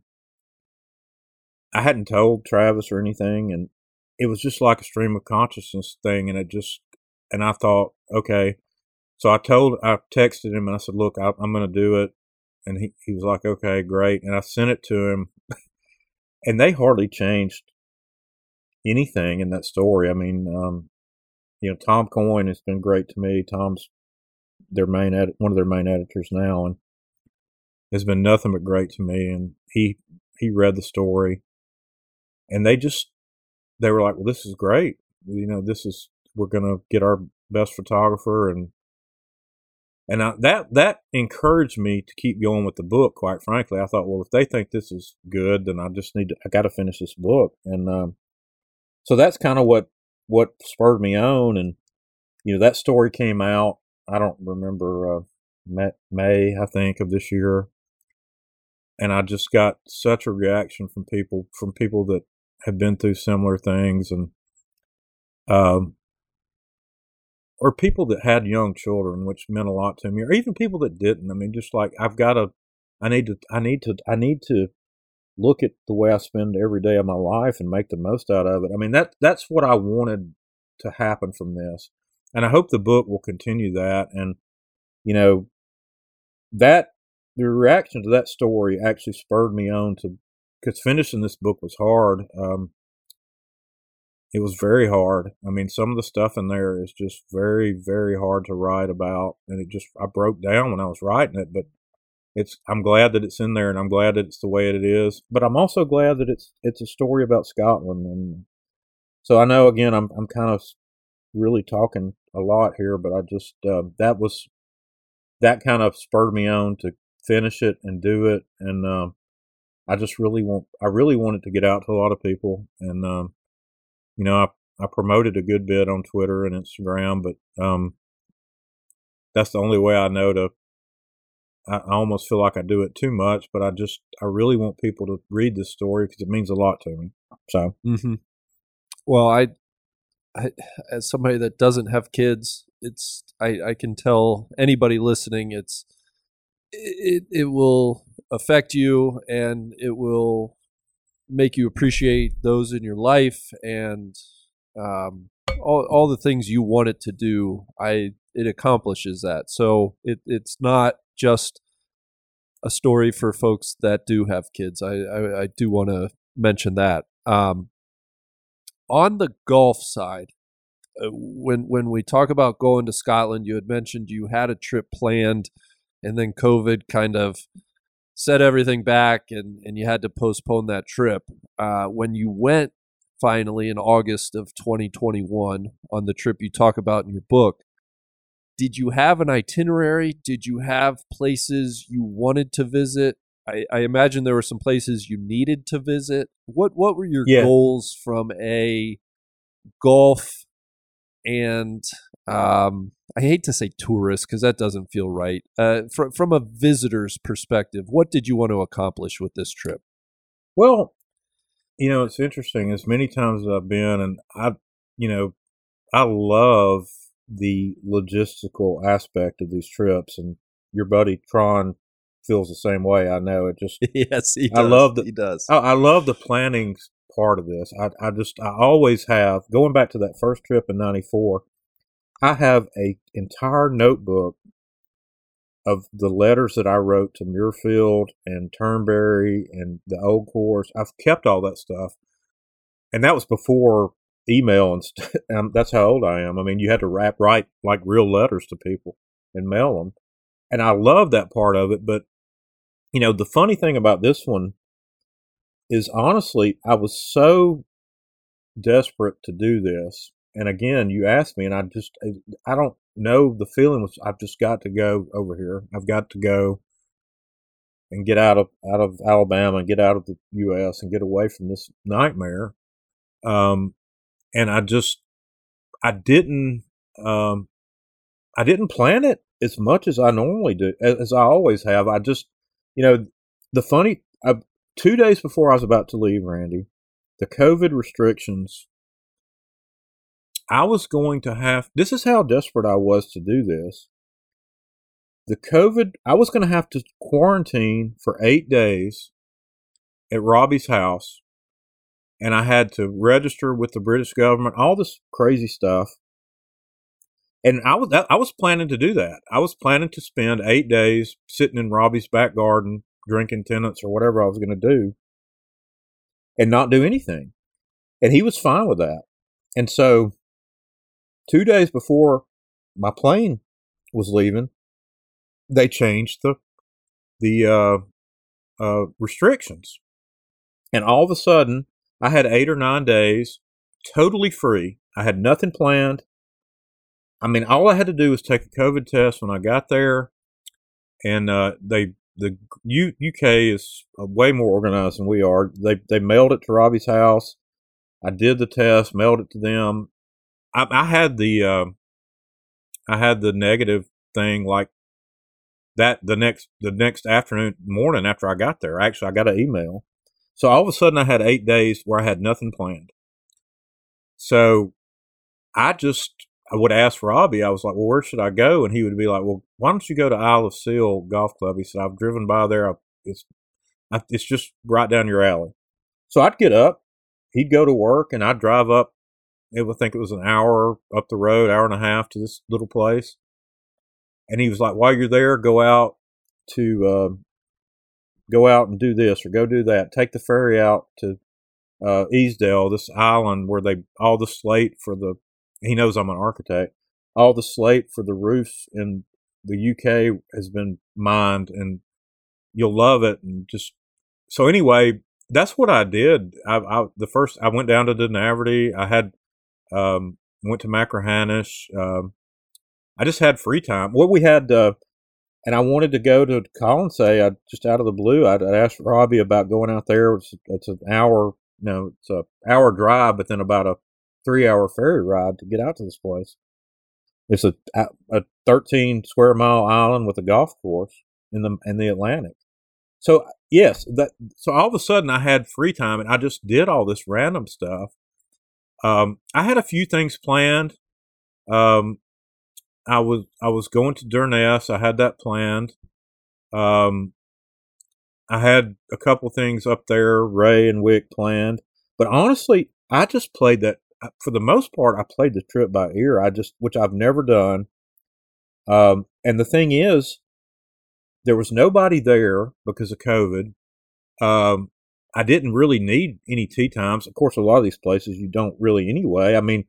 I hadn't told Travis or anything, and it was just like a stream of consciousness thing, and it just and I thought, okay. So I told, I texted him and I said, look, I, am going to do it. And he, he was like, okay, great. And I sent it to him <laughs> and they hardly changed anything in that story. I mean, um, you know, Tom Coyne has been great to me. Tom's their main edit, one of their main editors now, and has been nothing but great to me. And he he read the story, and they just they were like, "Well, this is great. You know, this is we're going to get our best photographer and and I, that that encouraged me to keep going with the book. Quite frankly, I thought, well, if they think this is good, then I just need to. I got to finish this book, and um, so that's kind of what what spurred me on. And you know, that story came out. I don't remember uh, May, I think, of this year, and I just got such a reaction from people from people that have been through similar things, and um, or people that had young children, which meant a lot to me, or even people that didn't. I mean, just like I've got to, I need to, I need to, I need to look at the way I spend every day of my life and make the most out of it. I mean, that that's what I wanted to happen from this, and I hope the book will continue that. And you know, that the reaction to that story actually spurred me on to because finishing this book was hard. Um, it was very hard. I mean, some of the stuff in there is just very, very hard to write about, and it just I broke down when I was writing it. But it's I'm glad that it's in there, and I'm glad that it's the way it is. But I'm also glad that it's it's a story about Scotland, and so I know again I'm I'm kind of really talking a lot here, but I just uh, that was that kind of spurred me on to finish it and do it, and uh, I just really want I really wanted to get out to a lot of people, and um, you know, I, I promoted a good bit on Twitter and Instagram, but um, that's the only way I know to. I, I almost feel like I do it too much, but I just I really want people to read this story because it means a lot to me. So, mm-hmm. well, I, I, as somebody that doesn't have kids, it's I I can tell anybody listening, it's it it will affect you and it will make you appreciate those in your life and um, all, all the things you want it to do i it accomplishes that so it, it's not just a story for folks that do have kids i i, I do want to mention that um, on the golf side uh, when when we talk about going to scotland you had mentioned you had a trip planned and then covid kind of set everything back and, and you had to postpone that trip. Uh, when you went finally in August of 2021 on the trip you talk about in your book, did you have an itinerary? Did you have places you wanted to visit? I, I imagine there were some places you needed to visit. What what were your yeah. goals from a golf and um, I hate to say tourist because that doesn't feel right. Uh, from from a visitor's perspective, what did you want to accomplish with this trip? Well, you know, it's interesting. As many times as I've been, and I, you know, I love the logistical aspect of these trips, and your buddy Tron feels the same way. I know it just <laughs> yes, he does. I love the he does. I, I love the planning part of this. I I just I always have going back to that first trip in '94. I have a entire notebook of the letters that I wrote to Muirfield and Turnberry and the old course. I've kept all that stuff, and that was before email and st- <laughs> um, that's how old I am. I mean, you had to wrap write like real letters to people and mail them, and I love that part of it. But you know, the funny thing about this one is honestly, I was so desperate to do this and again, you asked me, and I just, I don't know. The feeling was, I've just got to go over here. I've got to go. and get out of out of Alabama and get out of the U.S. and get away from this nightmare. Um, and I just I didn't um, I didn't plan it as much as I normally do, as, I always have. I just you know the funny I, two days before I was about to leave, Randy, the COVID restrictions. I was going to have. This is how desperate I was to do this the COVID, I was going to have to quarantine for eight days at Robbie's house, and I had to register with the British government, all this crazy stuff. And I was I was planning to do that. I was planning to spend eight days sitting in Robbie's back garden, drinking Tennent's or whatever I was going to do, and not do anything. And he was fine with that. And so, two days before my plane was leaving, they changed the the uh, uh, restrictions, and all of a sudden, I had eight or nine days totally free. I had nothing planned. I mean, all I had to do was take a COVID test when I got there, and uh, they the U, UK is uh, way more organized than we are. They they mailed it to Robbie's house. I did the test, mailed it to them. I, I had the uh, I had the negative thing like that the next the next afternoon morning after I got there. Actually, I got an email. So all of a sudden, I had eight days where I had nothing planned. So I just I would ask Robbie. I was like, "Well, where should I go?" And he would be like, "Well, why don't you go to Isle of Seil Golf Club?" He said, "I've driven by there. It's it's just right down your alley." So I'd get up, he'd go to work, and I'd drive up. Would think it was an hour up the road, hour and a half to this little place and he was like, while you're there, go out to uh, go out and do this or go do that. Take the ferry out to uh, Easdale, this island where they all the slate for the. He knows I'm an architect. All the slate for the roofs in the UK has been mined, and you'll love it. And just so anyway, that's what I did. I, I the first I went down to Dunaverty. I had um, went to Machrihanish. Um, I just had free time. What we had, uh, and I wanted to go to Colonsay. I just out of the blue, I, I asked Robbie about going out there. It's, it's an hour, you know, it's a hour drive, but then about a three hour ferry ride to get out to this place. It's a a 13 square mile island with a golf course in the in the Atlantic. So yes, that so all of a sudden I had free time and I just did all this random stuff. Um, I had a few things planned. Um, I was I was going to Durness. I had that planned. Um, I had a couple things up there, Reay and Wick planned, but honestly, I just played that uh, for the most part. I played the trip by ear. I just, which I've never done. Um, and the thing is, there was nobody there because of COVID. Um, I didn't really need any tee times. Of course, a lot of these places you don't really anyway. I mean,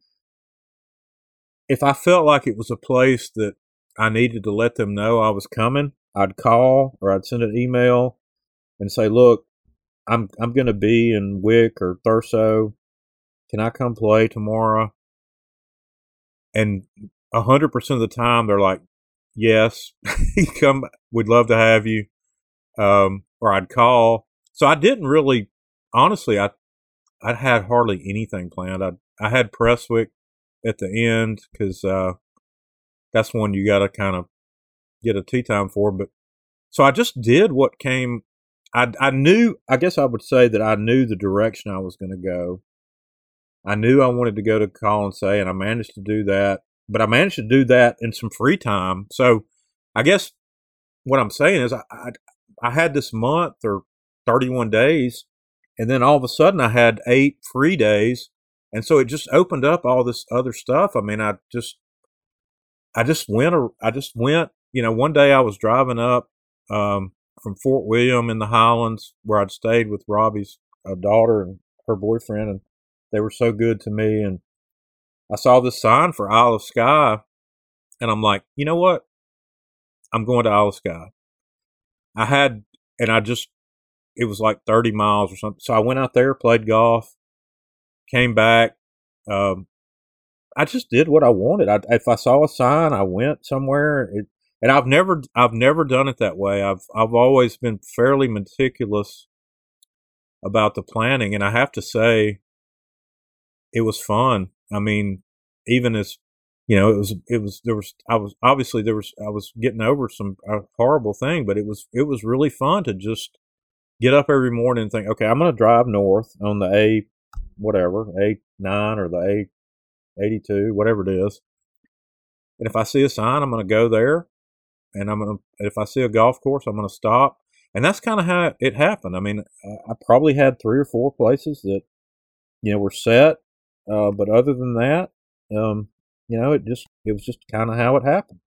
if I felt like it was a place that I needed to let them know I was coming, I'd call or I'd send an email and say, "Look, I'm I'm going to be in Wick or Thurso. Can I come play tomorrow?" And a hundred percent of the time, they're like, "Yes, <laughs> come. We'd love to have you." Um, or I'd call. So I didn't really, honestly, I I had hardly anything planned. I I had Prestwick at the end because uh, that's one you got to kind of get a tee time for. But so I just did what came. I I knew. I guess I would say that I knew the direction I was going to go. I knew I wanted to go to Colonsay, and say and I managed to do that. But I managed to do that in some free time. So I guess what I'm saying is I, I, I had this month or 31 days, and then all of a sudden I had eight free days and so it just opened up all this other stuff. I mean, I just, I just went, I just went, you know, one day I was driving up, um, from Fort William in the Highlands where I'd stayed with Robbie's uh, daughter and her boyfriend. And they were so good to me. And I saw this sign for Isle of Skye and I'm like, you know what? I'm going to Isle of Skye. I had, and I just, it was like 30 miles or something. So I went out there, played golf, came back. Um, I just did what I wanted. I, if I saw a sign, I went somewhere. It, and I've never I've never done it that way. I've I've always been fairly meticulous about the planning, and I have to say, it was fun. I mean, even as you know, it was it was there was I was obviously there was I was getting over some horrible thing, but it was it was really fun to just get up every morning and think, okay, I'm going to drive north on the A whatever A nine or the A eighty two, whatever it is, and if I see a sign, I'm going to go there, and I'm going to if I see a golf course, I'm going to stop, and that's kind of how it happened. I mean, I probably had three or four places that you know were set, uh, but other than that. Um, you know, it just it was just kind of how it happened.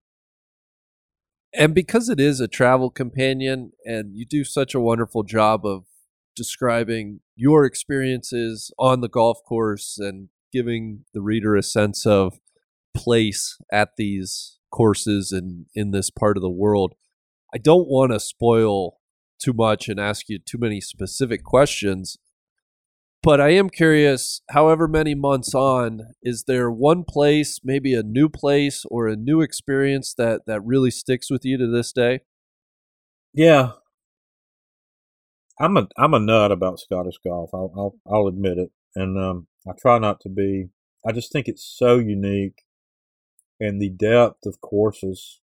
And because it is a travel companion, and you do such a wonderful job of describing your experiences on the golf course and giving the reader a sense of place at these courses and in this part of the world, I don't want to spoil too much and ask you too many specific questions but I am curious, however many months on, is there one place, maybe a new place or a new experience that that really sticks with you to this day? Yeah. I'm a I'm a nut about Scottish golf. I'll I'll, I'll admit it, and um, I try not to be. I just think it's so unique, and the depth of courses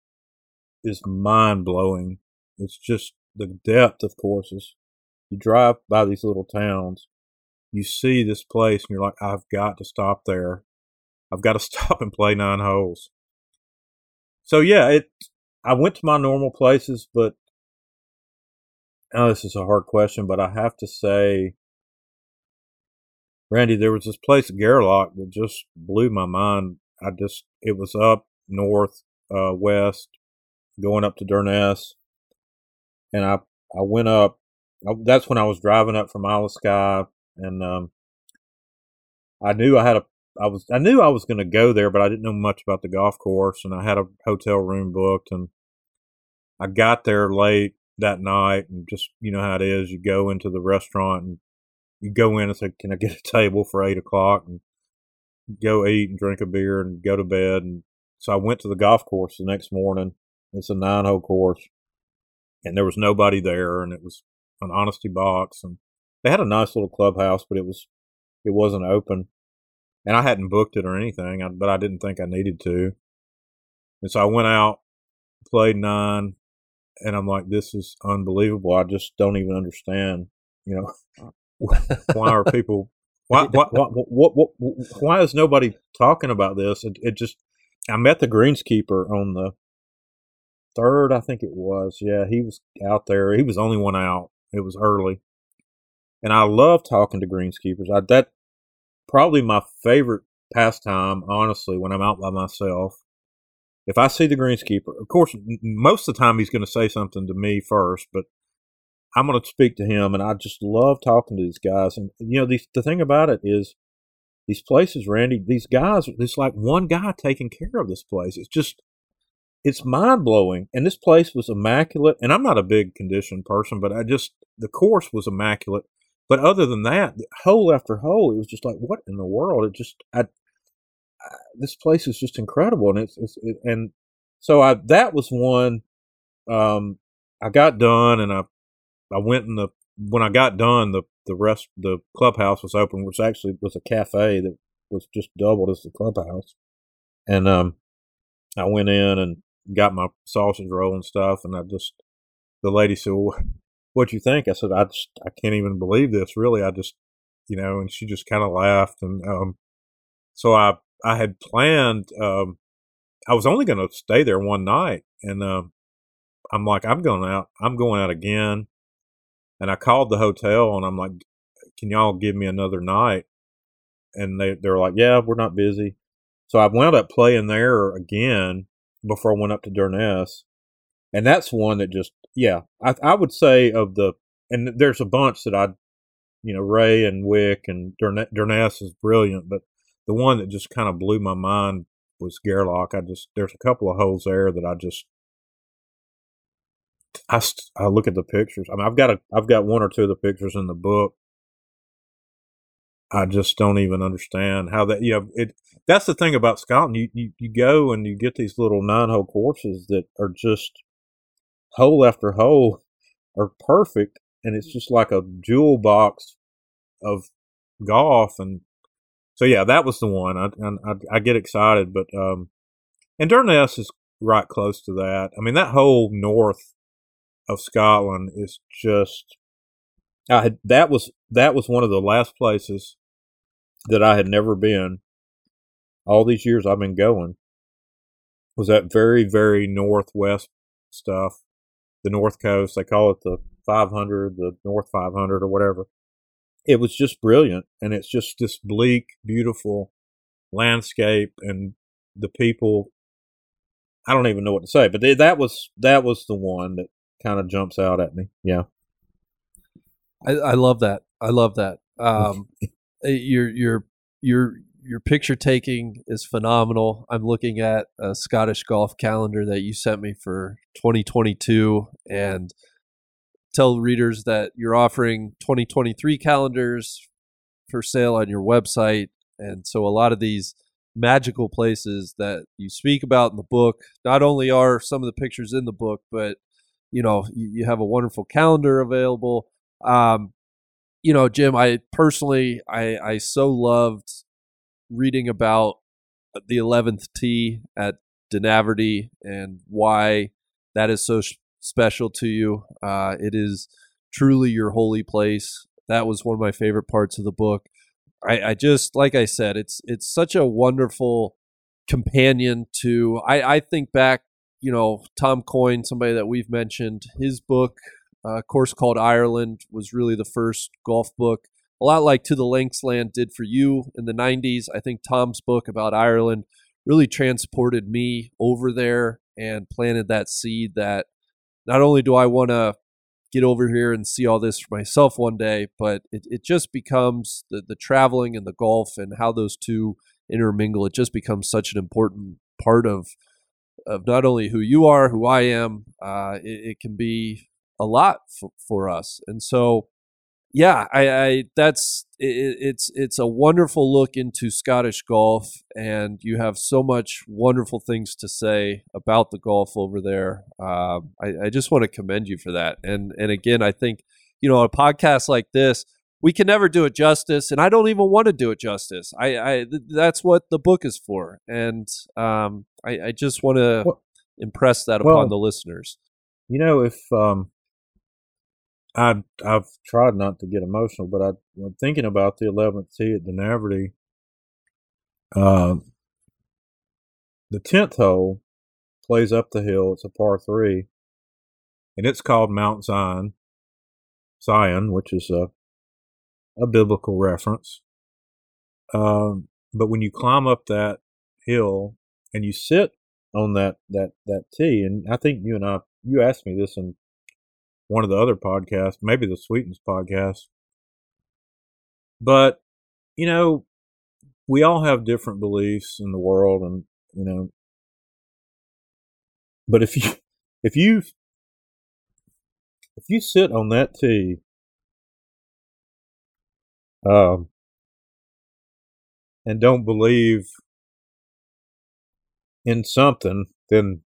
is mind blowing. It's just the depth of courses. You drive by these little towns, you see this place and you're like, I've got to stop there. I've got to <laughs> stop and play nine holes. So yeah, it. I went to my normal places, but oh, this is a hard question. But I have to say, Randy, there was this place at Gairloch that just blew my mind. I just it was up north, uh, west, going up to Durness, and I I went up. That's when I was driving up from Isle of Skye and um, I knew I had a I was I knew I was going to go there, but I didn't know much about the golf course, and I had a hotel room booked, and I got there late that night, and just you know how it is, you go into the restaurant and you go in and say, "Can I get a table for eight o'clock?" and go eat and drink a beer and go to bed, and so I went to the golf course the next morning. It's a nine hole course, and there was nobody there, and it was an honesty box, and they had a nice little clubhouse, but it was it wasn't open, and I hadn't booked it or anything, but I didn't think I needed to, and so I went out, played nine, and I'm like, this is unbelievable. I just don't even understand, you know, oh. <laughs> why are people why, <laughs> why, why, what, what, why is nobody talking about this? It, it, just, I met the greenskeeper on the third, I think it was. Yeah, he was out there. He was the only one out. It was early and I love talking to greenskeepers. I, that probably my favorite pastime, honestly, when I'm out by myself. If I see the greenskeeper, of course, most of the time he's going to say something to me first, but I'm going to speak to him, and I just love talking to these guys. And you know, the the thing about it is, these places, Randy, these guys, it's like one guy taking care of this place. It's just, it's mind blowing. And this place was immaculate. And I'm not a big condition person, but I just the course was immaculate. But other than that, hole after hole, it was just like, what in the world? It just, I this place is just incredible, and it's, it's it, and so I that was one. Um, I got done, and I, I went in the when I got done, the the rest the clubhouse was open, which actually was a cafe that was just doubled as the clubhouse, and um, I went in and got my sausage roll and stuff, and I just the lady said, well, what you think? I said, I just, I can't even believe this. Really, I just, you know, and she just kind of laughed. And um, so I, I had planned. Um, I was only going to stay there one night, and um, I'm like, I'm going out. I'm going out again. And I called the hotel, and I'm like, can y'all give me another night? And they they're like, yeah, we're not busy. So I wound up playing there again before I went up to Durness and that's one that just yeah I, I would say of the and there's a bunch that I you know Reay and Wick and Durness is brilliant but the one that just kind of blew my mind was Gairloch I just there's a couple of holes there that I just I, I look at the pictures I mean I've got a I've got one or two of the pictures in the book I just don't even understand how that. You know, it. That's the thing about Scotland. You you, you go and you get these little nine hole courses that are just hole after hole are perfect, and it's mm-hmm. just like a jewel box of golf. And so yeah, that was the one. I I, I get excited, but um, Inverness is right close to that. I mean, that whole north of Scotland is just. I had that was that was one of the last places that I had never been. All these years I've been going was that very very northwest stuff, the north coast. They call it the 500, the North 500 or whatever. It was just brilliant, and it's just this bleak, beautiful landscape, and the people I don't even know what to say, but they, that was that was the one that kind of jumps out at me. Yeah, I, I love that. I love that. Um, <laughs> eh, your your your your picture taking is phenomenal. I'm looking at a Scottish golf calendar that you sent me for 2022, and tell readers that you're offering 2023 calendars for sale on your website, and so a lot of these magical places that you speak about in the book. Not only are some of the pictures in the book, but you know you, you have a wonderful calendar available. Um, you know, Jim, I personally, I I so loved reading about the eleventh tee at Dunaverty and why that is so special to you. Uh, it is truly your holy place. That was one of my favorite parts of the book. I, I just like I said, it's it's such a wonderful companion to. I, I think back, you know, Tom Coyne, somebody that we've mentioned, his book, uh, course called Ireland, was really the first golf book. A lot like To the Linksland did for you in the '90s. I think Tom's book about Ireland really transported me over there and planted that seed that not only do I want to get over here and see all this for myself one day, but it, it just becomes the, the traveling and the golf and how those two intermingle. It just becomes such an important part of of not only who you are, who I am. Uh, it, it, can be a lot for, for us, and so yeah, I, I that's it, it's it's a wonderful look into Scottish golf, and you have so much wonderful things to say about the golf over there. Um, I, I just want to commend you for that, and and again, I think you know a podcast like this, we can never do it justice, and I don't even want to do it justice. I, I that's what the book is for, and um, I, I just want to well, impress that upon well, the listeners. You know, if um, I I've tried not to get emotional, but I, am thinking about the 11th tee at Dunaverty. Uh, the 10th hole plays up the hill. It's a par three, and it's called Mount Zion, Zion, which is a a biblical reference. Um, but when you climb up that hill and you sit on that that that tee, and I think you and I you asked me this in one of the other podcasts, maybe the Sweetens podcast. But, you know, we all have different beliefs in the world and, you know, but if you, if you, if you sit on that tee, um, and don't believe in something, then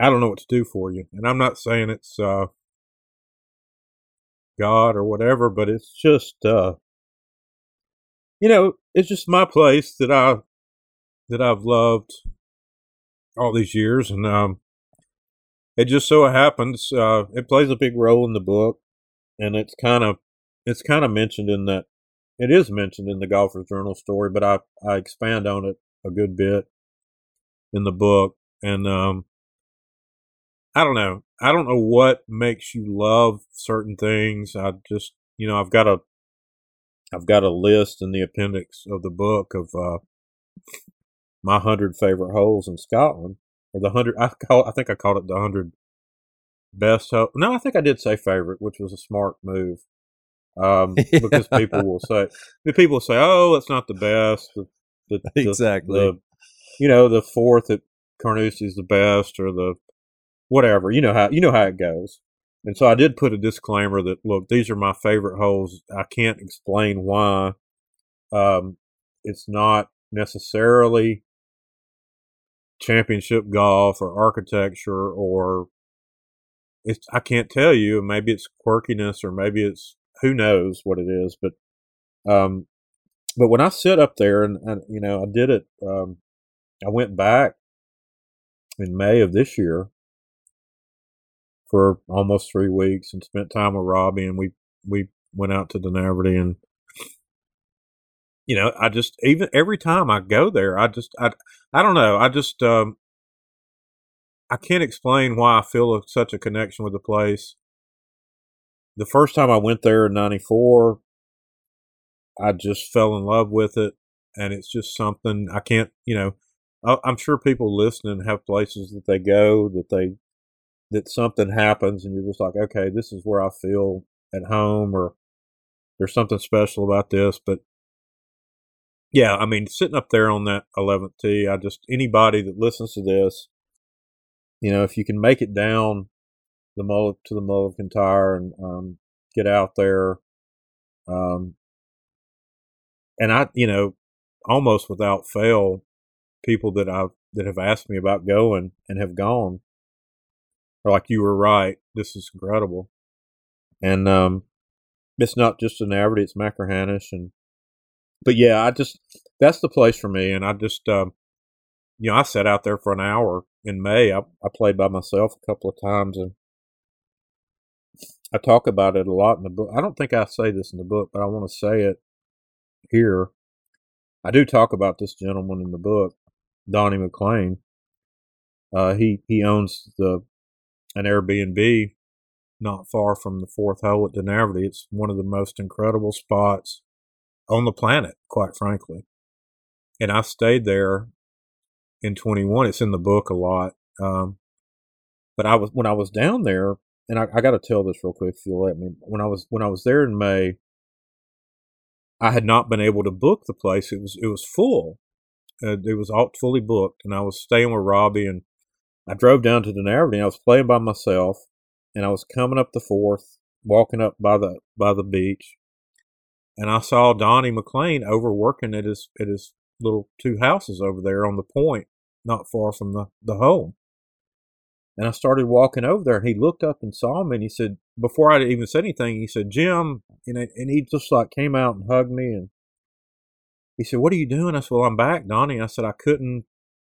I don't know what to do for you. And I'm not saying it's uh, God or whatever, but it's just uh you know, it's just my place that I that I've loved all these years and um it just so happens uh it plays a big role in the book and it's kind of it's kind of mentioned in that it is mentioned in the golfer's journal story but i i expand on it a good bit in the book and um I don't know. I don't know what makes you love certain things. I just, you know, I've got a, I've got a list in the appendix of the book of uh, my hundred favorite holes in Scotland, or the hundred. I call, I think I called it the hundred best hole. No, I think I did say favorite, which was a smart move. Um, <laughs> because people will say, people say, "Oh, it's not the best." The, the, exactly. The, you know, the fourth at Carnoustie is the best, or the whatever. You know how you know how it goes. And so I did put a disclaimer that look, these are my favorite holes. I can't explain why Um, it's not necessarily championship golf or architecture or it's I can't tell you. Maybe it's quirkiness or maybe it's who knows what it is. But um, but when I sit up there and, and you know I did it, um, I went back in May of this year for almost three weeks and spent time with Robbie and we we went out to Dunaverty and you know I just even every time I go there I just I I don't know I just um I can't explain why I feel such a connection with the place. The first time I went there in '94, I just fell in love with it, and it's just something I can't. You know, I'm sure people listening have places that they go that they that something happens, and you're just like, okay, this is where I feel at home, or there's something special about this. But yeah, I mean, sitting up there on that 11th tee, I just anybody that listens to this you know, if you can make it down the Mullet to the Mull of Kintyre and um, get out there, um, and I, you know, almost without fail, people that I've that have asked me about going and have gone like, "You were right. This is incredible." And um, it's not just Dunaverty; it's Machrihanish, and but yeah, I just that's the place for me, and I just um, you know, I sat out there for an hour in May. I, I played by myself a couple of times and I talk about it a lot in the book. I don't think I say this in the book, but I want to say it here. I do talk about this gentleman in the book, Donnie McLean. Uh, he he owns the an Airbnb not far from the fourth hole at Dunaverty. It's one of the most incredible spots on the planet, quite frankly. And I stayed there in 21. It's in the book a lot. Um, but I was when I was down there, and I, I got to tell this real quick if you'll let me. When I was when I was there in May, I had not been able to book the place. It was it was full. Uh, it was all fully booked, and I was staying with Robbie. And I drove down to Dunaverty. I was playing by myself, and I was coming up the fourth, walking up by the by the beach, and I saw Donnie McLean overworking at his at his little two houses over there on the point not far from the, the home. And I started walking over there, and he looked up and saw me, and he said, before I even said anything, he said, "Jim," and and he just like came out and hugged me, and he said, "What are you doing?" I said, "Well, I'm back, Donnie." I said, "I couldn't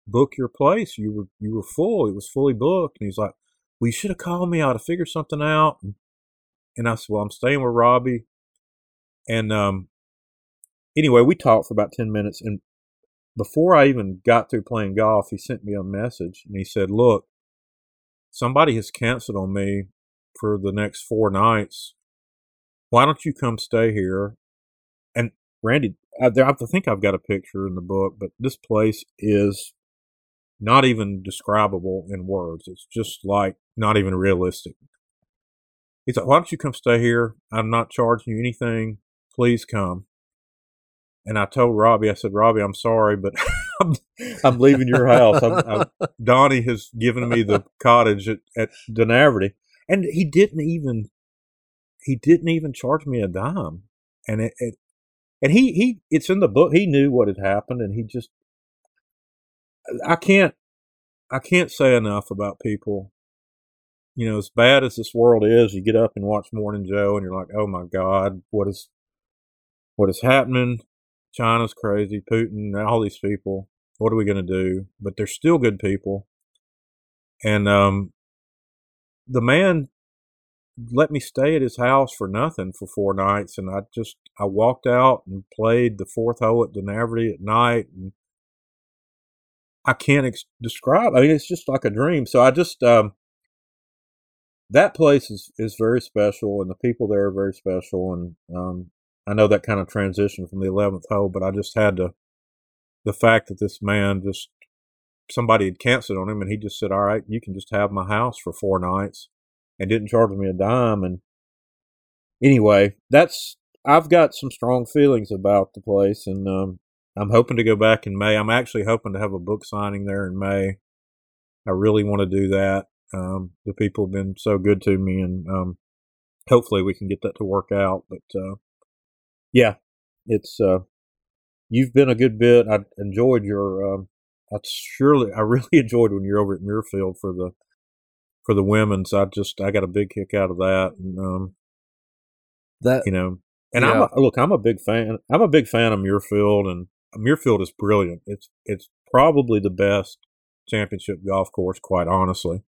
book your place. You were you were full. It was fully booked." And he's like, "Well, you should have called me. I would have figured something out." And, I said, "Well, I'm staying with Robbie." And um, anyway, we talked for about ten minutes, and before I even got through playing golf, he sent me a message and he said, Look, somebody has canceled on me for the next four nights. Why don't you come stay here? And Randy, I think I've got a picture in the book, but this place is not even describable in words. It's just like not even realistic. He's like, Why don't you come stay here? I'm not charging you anything. Please come. And I told Robbie, I said, Robbie, I'm sorry, but <laughs> I'm, I'm leaving your house. I'm, I'm, <laughs> Donnie has given me the cottage at, at Dunaverty. And he didn't even, he didn't even charge me a dime. And it, it, and he, he, it's in the book. He knew what had happened and he just, I can't, I can't say enough about people. You know, as bad as this world is, you get up and watch Morning Joe and you're like, oh my God, what is, what is happening? China's crazy, Putin, all these people. What are we going to do? But they're still good people. And um, the man let me stay at his house for nothing for four nights, and I just I walked out and played the fourth hole at Dunaverty at night, and I can't ex- describe. I mean, it's just like a dream. So I just um, that place is is very special, and the people there are very special, and um, I know that kind of transition from the 11th hole, but I just had to, the fact that this man just, somebody had canceled on him and he just said, all right, you can just have my house for four nights and didn't charge me a dime. And anyway, that's, I've got some strong feelings about the place and, um, I'm hoping to go back in May. I'm actually hoping to have a book signing there in May. I really want to do that. Um, the people have been so good to me and, um, hopefully we can get that to work out. But, uh, yeah, it's uh, you've been a good bit. I enjoyed your. Um, I surely, I <laughs> really enjoyed when you're over at Muirfield for the for the women's. I just, I got a big kick out of that, and um, that you know, and Yeah. I'm a, look, I'm a big fan. I'm a big fan of Muirfield, and Muirfield is brilliant. It's it's probably the best championship golf course, quite honestly.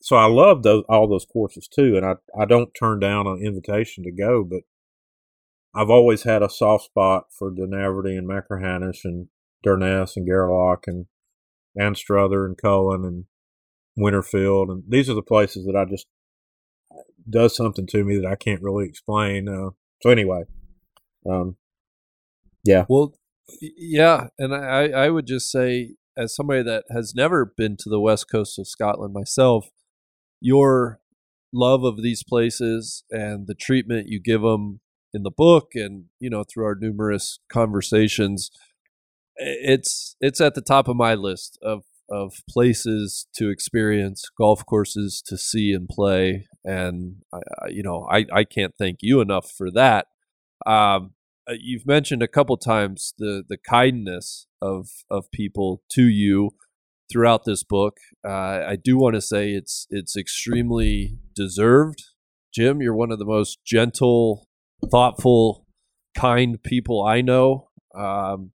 So I love those all those courses too, and I I don't turn down an invitation to go, but I've always had a soft spot for Dunaverty and Machrihanish and Durness and Gairloch and Anstruther and Cullen and Winterfield, and these are the places that I just does something to me that I can't really explain. Uh, so anyway, um, yeah. Well, yeah, and I I would just say as somebody that has never been to the west coast of Scotland myself, your love of these places and the treatment you give them in the book and you know through our numerous conversations it's it's at the top of my list of of places to experience golf courses to see and play and I, you know I, I can't thank you enough for that. Um, uh, you've mentioned a couple times the the kindness of of people to you throughout this book. Uh, I do want to say it's it's extremely deserved. Jim, you're one of the most gentle, thoughtful, kind people I know. Um,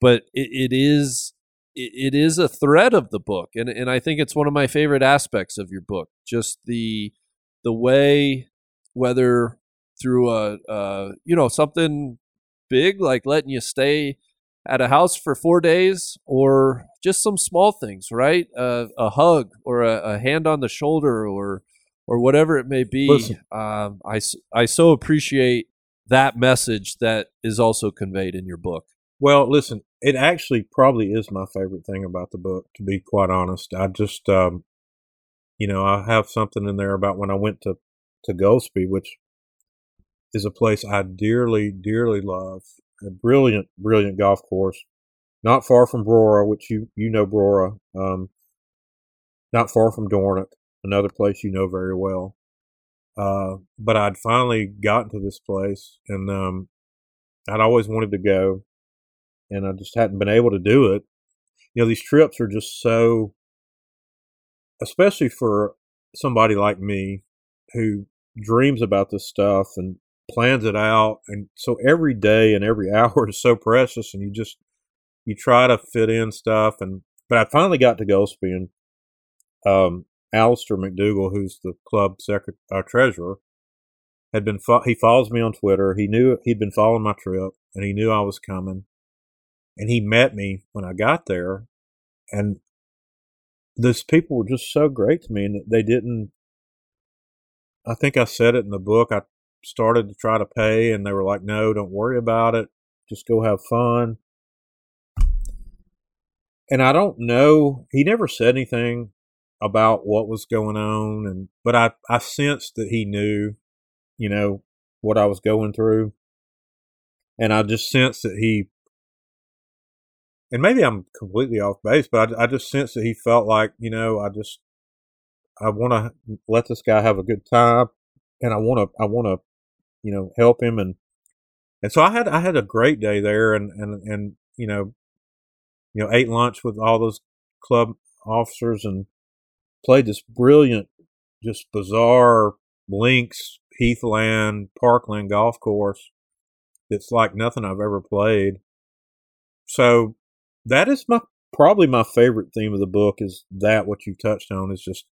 but it, it is it, it is a thread of the book, and and I think it's one of my favorite aspects of your book. Just the the way whether through a uh, you know something big like letting you stay at a house for four days or just some small things right? Uh, a hug or a, a hand on the shoulder or or whatever it may be. Um, I, I so appreciate that message that is also conveyed in your book. Well, listen, it actually probably is my favorite thing about the book, to be quite honest. I just, um, you know, I have something in there about when I went to, to Golspie, which is a place I dearly, dearly love. A brilliant, brilliant golf course, not far from Brora, which you, you know Brora, um, not far from Dornoch, another place you know very well. Uh, but I'd finally gotten to this place and, um, I'd always wanted to go and I just hadn't been able to do it. You know, these trips are just so, especially for somebody like me who dreams about this stuff and plans it out. And so every day and every <laughs> hour is so precious, and you just, you try to fit in stuff. And, but I finally got to and, um, Alistair McDougall, who's the club secret, uh, treasurer, had been, fo- he follows me on Twitter. He knew he'd been following my trip and he knew I was coming and he met me when I got there, and those people were just so great to me, and they didn't. I think I said it in the book. I started to try to pay, and they were like, "No, don't worry about it. Just go have fun." And I don't know. He never said anything about what was going on, and but I I sensed that he knew, you know, what I was going through, and I just sensed that he and maybe I'm completely off base, but I, I just sensed that he felt like, you know, I just, I want to let this guy have a good time, and I want to, I want to, you know, help him, and and so I had, I had a great day there, and and and you know, you know, ate lunch with all those club officers, and played this brilliant, just bizarre links heathland parkland golf course. It's like nothing I've ever played. So that is my probably my favorite theme of the book is that what you touched on is just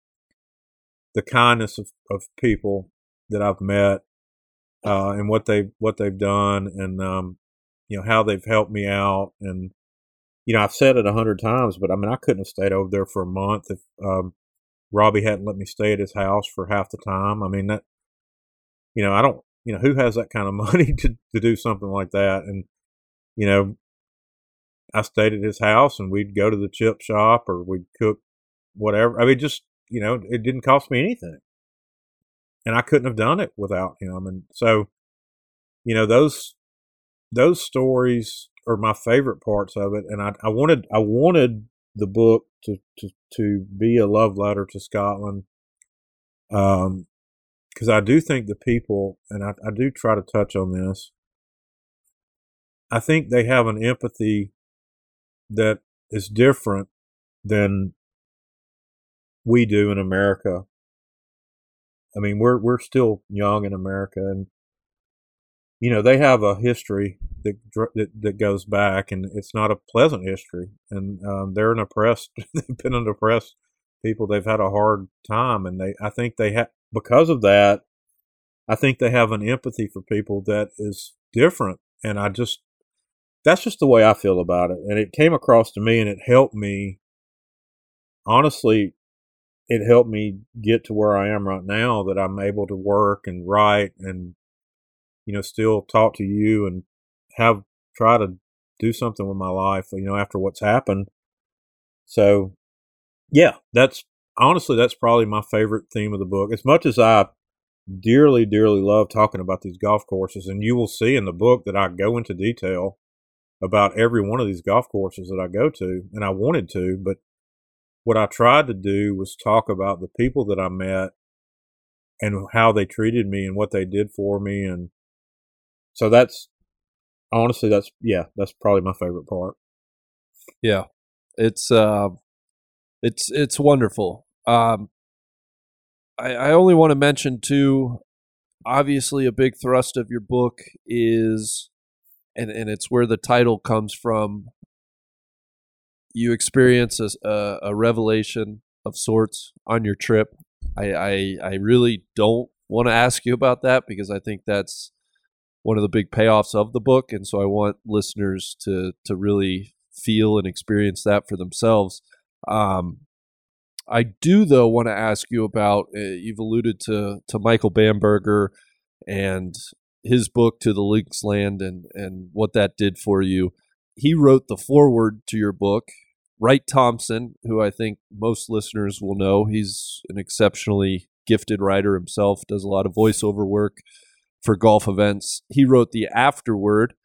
the kindness of, of people that I've met uh, and what they what they've done and um, you know how they've helped me out and you know I've said it a hundred times but I mean I couldn't have stayed over there for a month if um, Robbie hadn't let me stay at his house for half the time I mean that you know I don't you know who has that kind of <laughs> money to to do something like that and you know I stayed at his house and we'd go to the chip shop or we'd cook whatever. I mean, just, you know, it didn't cost me anything. And I couldn't have done it without him. And so, you know, those, those stories are my favorite parts of it. And I, I wanted, I wanted the book to, to, to be a love letter to Scotland. Um, cause I do think the people, and I, I do try to touch on this, I think they have an empathy that is different than we do in America. I mean, we're we're still young in America, and you know they have a history that that, that goes back, and it's not a pleasant history. And um, they're an oppressed, <laughs> they've been an oppressed people. They've had a hard time, and they I think they have because of that. I think they have an empathy for people that is different, and I just that's just the way I feel about it. And it came across to me, and it helped me. Honestly, it helped me get to where I am right now. That I'm able to work and write, and you know, still talk to you and have try to do something with my life. You know, after what's happened. So, yeah, that's honestly that's probably my favorite theme of the book. As much as I dearly, dearly love talking about these golf courses, and you will see in the book that I go into detail about every one of these golf courses that I go to, and I wanted to, but what I tried to do was talk about the people that I met and how they treated me and what they did for me, and so that's honestly that's yeah that's probably my favorite part. Yeah, it's uh, it's it's wonderful. Um, I, I only want to mention too. Obviously, a big thrust of your book is and and it's where the title comes from. You experience a, a, a revelation of sorts on your trip. I, I I really don't want to ask you about that because I think that's one of the big payoffs of the book, and so I want listeners to to really feel and experience that for themselves. Um, I do though want to ask you about. Uh, you've alluded to to Michael Bamberger and his book to the Linksland and and what that did for you. He wrote the foreword to your book. Wright Thompson, who I think most listeners will know, he's an exceptionally gifted writer himself, does a lot of voiceover work for golf events. He wrote the afterword.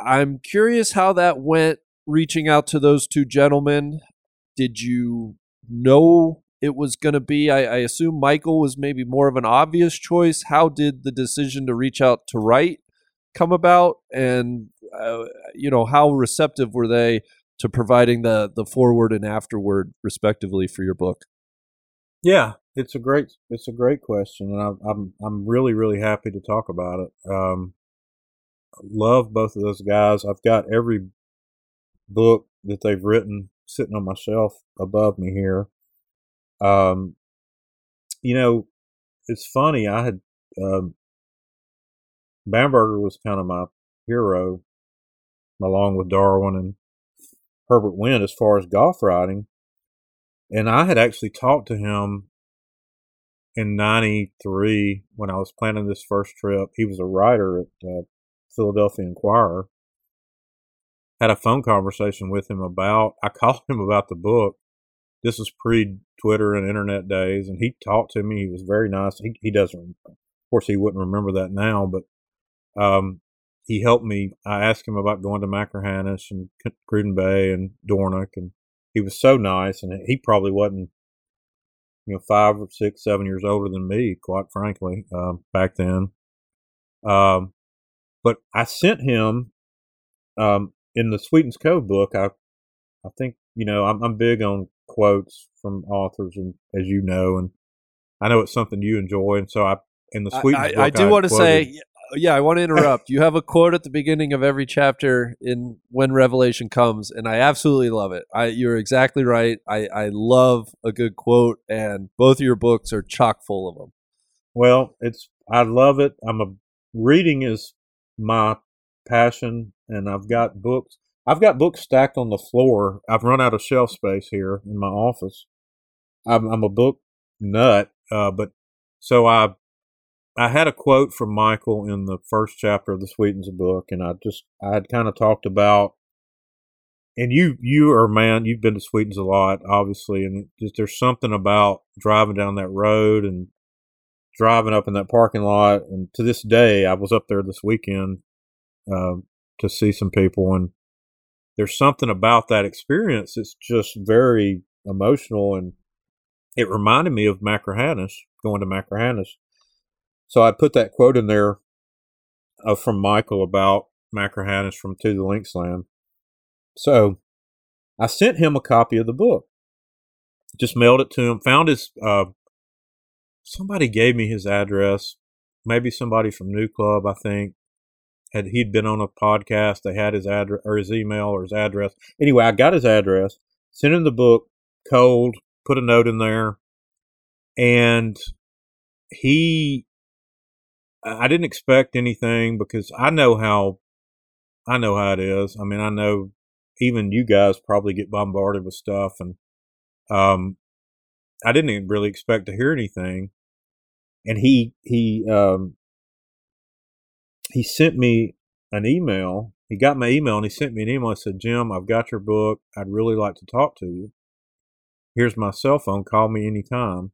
I'm curious how that went reaching out to those two gentlemen. Did you know it was going to be? I, I, assume Michael was maybe more of an obvious choice. How did the decision to reach out to Wright come about? And, uh, you know, how receptive were they to providing the, the foreword and afterword respectively, for your book? Yeah, it's a great it's a great question, and I, I'm I'm really really happy to talk about it. Um, love both of those guys. I've got every book that they've written sitting on my shelf above me here. Um, you know, it's funny. I had um, Bamberger was kind of my hero, along with Darwin and Herbert Wind, as far as golf riding. And I had actually talked to him in '93 when I was planning this first trip. He was a writer at uh, Philadelphia Inquirer. Had a phone conversation with him about. I <laughs> called him about the book. This was pre Twitter and internet days, and he talked to me. He was very nice. He he doesn't, of course, he wouldn't remember that now, but um, he helped me. I asked him about going to Machrihanish and Cruden Bay and Dornoch, and he was so nice. And he probably wasn't, you know, five or six, seven years older than me, quite frankly, uh, back then. Um, but I sent him um, in the Sweetens Cove book. I I think you know I'm, I'm big on quotes from authors, and as you know, and I know it's something you enjoy, and so I in the Sweetens I, book, I do I want to quoted- say, yeah, I want to interrupt. you have a quote at the beginning of every chapter in When Revelation Comes, and I absolutely love it. I, you're exactly right. I, I love a good quote, and both of your books are chock full of them. Well, it's I love it. I'm a reading is my passion, and I've got books. I've got books stacked on the floor. I've run out of shelf space here in my office. I'm, I'm a book nut, uh, but so I I had a quote from Michael in the first chapter of the Sweetens book, and I just I had kind of talked about, and you you are man, you've been to Sweetens a lot, obviously, and just there's something about driving down that road and driving up in that parking lot, and to this day, I was up there this weekend uh, to see some people, and there's something about that experience. It's just very emotional, and it reminded me of Machrihanish, going to Machrihanish. So I put that quote in there uh, from Michael about Machrihanish from To the Linksland. So I sent him a copy of the book. Just mailed it to him. Found his. Uh, somebody gave me his address. Maybe somebody from New Club, I think. Had he'd been on a podcast? They had his address or his email or his address. Anyway, I got his address. Sent him the book cold. Put a note in there, and he. I didn't expect anything because I know how. I know how it is. I mean, I know even you guys probably get bombarded with stuff and um I didn't really expect to hear anything. And he he um he sent me an email. He got my email and he sent me an email. I said, Jim, I've got your book. I'd really like to talk to you. Here's my cell phone. Call me anytime.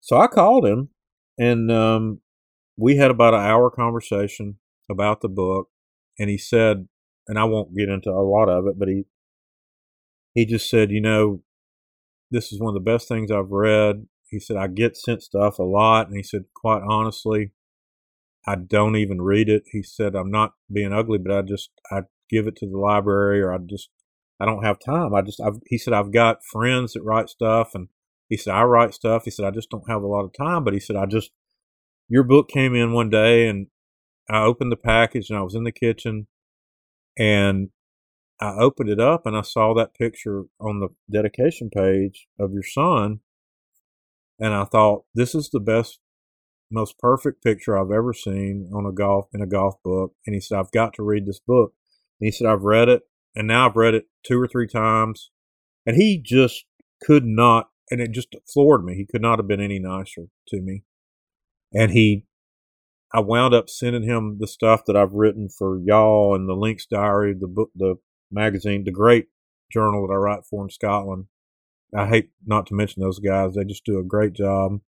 So I called him and um, we had about an hour conversation about the book. And he said, and I won't get into a lot of it, but he he just said, you know, this is one of the best things I've read. He said I get sent stuff a lot, and he said, quite honestly, I don't even read it. He said I'm not being ugly, but I just I give it to the library, or I just I don't have time. I just I've, he said I've got friends that write stuff, and he said I write stuff. He said I just don't have a lot of time, but he said I just your book came in one day, and I opened the package, and I was in the kitchen and I opened it up and I saw that picture on the dedication page of your son. And I thought, this is the best, most perfect picture I've ever seen on a golf in a golf book. And he said, I've got to read this book. And he said, I've read it and now I've read it two or three times. And he just could not, and it just floored me. He could not have been any nicer to me. And he I wound up sending him the stuff that I've written for y'all and the Links Diary, the book, the magazine, the great journal that I write for in Scotland. I hate not to mention those guys; they just do a great job.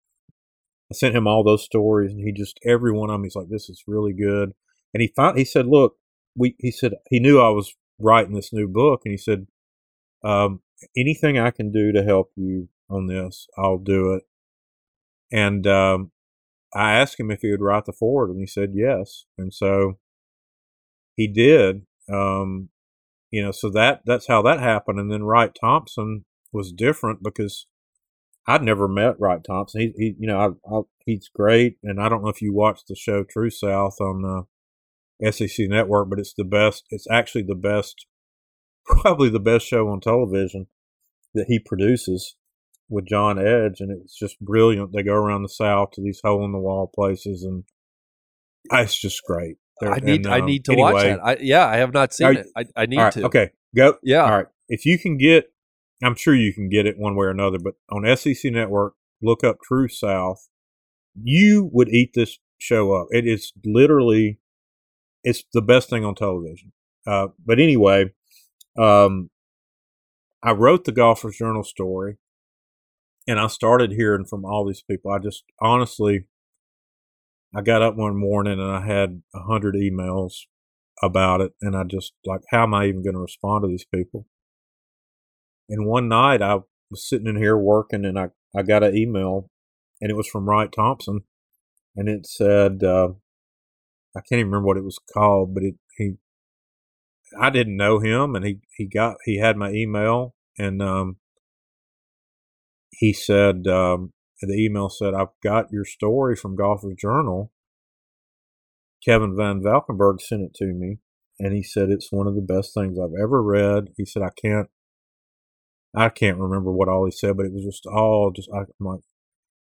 I sent him all those stories, and he just every one of them. He's like, "This is really good." And he found, he said, "Look, we," he said, he knew I was writing this new book, and he said, um, "Anything I can do to help you on this, I'll do it." And um, I asked him if he would write the foreword, and he said yes. And so he did. Um, you know, so that that's how that happened. And then Wright Thompson was different because I'd never met Wright Thompson. He, he you know, I, I, he's great. And I don't know if you watched the show True South on the SEC Network, but it's the best. It's actually the best, <laughs> probably the best show on television that he produces with John Edge, and it's just brilliant. They go around the South to these hole in the wall places, and it's just great. They're, I need and, um, I need to anyway, watch that. I, yeah, I have not seen it. I, I need right, to. Okay, go. Yeah. All right. If you can get, I'm sure you can get it one way or another, but on SEC Network, look up True South. You would eat this show up. It is literally, it's the best thing on television. Uh, but anyway, um, I wrote the Golfers Journal story and I started hearing from all these people. I just honestly, I got up one morning and I had a hundred emails about it, and I just like, how am I even going to respond to these people? And one night I was sitting in here working, and I I got an email, and it was from Wright Thompson, and it said, uh, I can't even remember what it was called, but it he. I didn't know him, and he he got he had my email, and um, he said, um, the email said, I've got your story from Golfer's Journal. Kevin Van Valkenburg sent it to me, and he said it's one of the best things I've ever read. He said I can't, I can't remember what all he said, but it was just all just I'm like,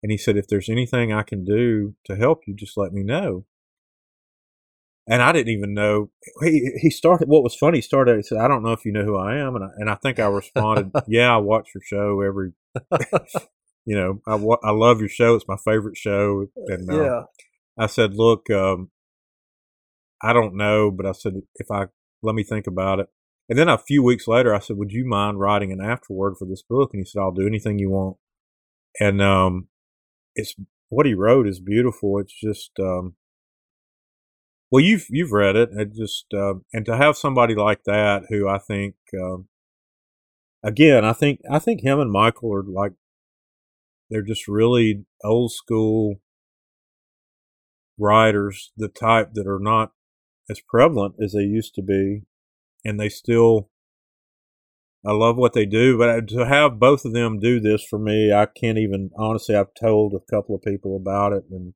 and he said if there's anything I can do to help you, just let me know. And I didn't even know he he started. What was funny? He started. He said, "I don't know if you know who I am," and I, and I think I responded, <laughs> "Yeah, I watch your show every <laughs> you know, I, I love your show. It's my favorite show. And uh, yeah. I said, look, um, I don't know, but I said, if I let me think about it. And then a few weeks later, I said, would you mind writing an afterword for this book? And he said, I'll do anything you want. And um, it's what he wrote is beautiful. It's just, um, well, you've you've read it. It just uh, and to have somebody like that who I think um, again, I think I think him and Michael are like they're just really old school writers, the type that are not as prevalent as they used to be, and they still. I love what they do, but to have both of them do this for me, I can't even honestly. I've told a couple of people about it, and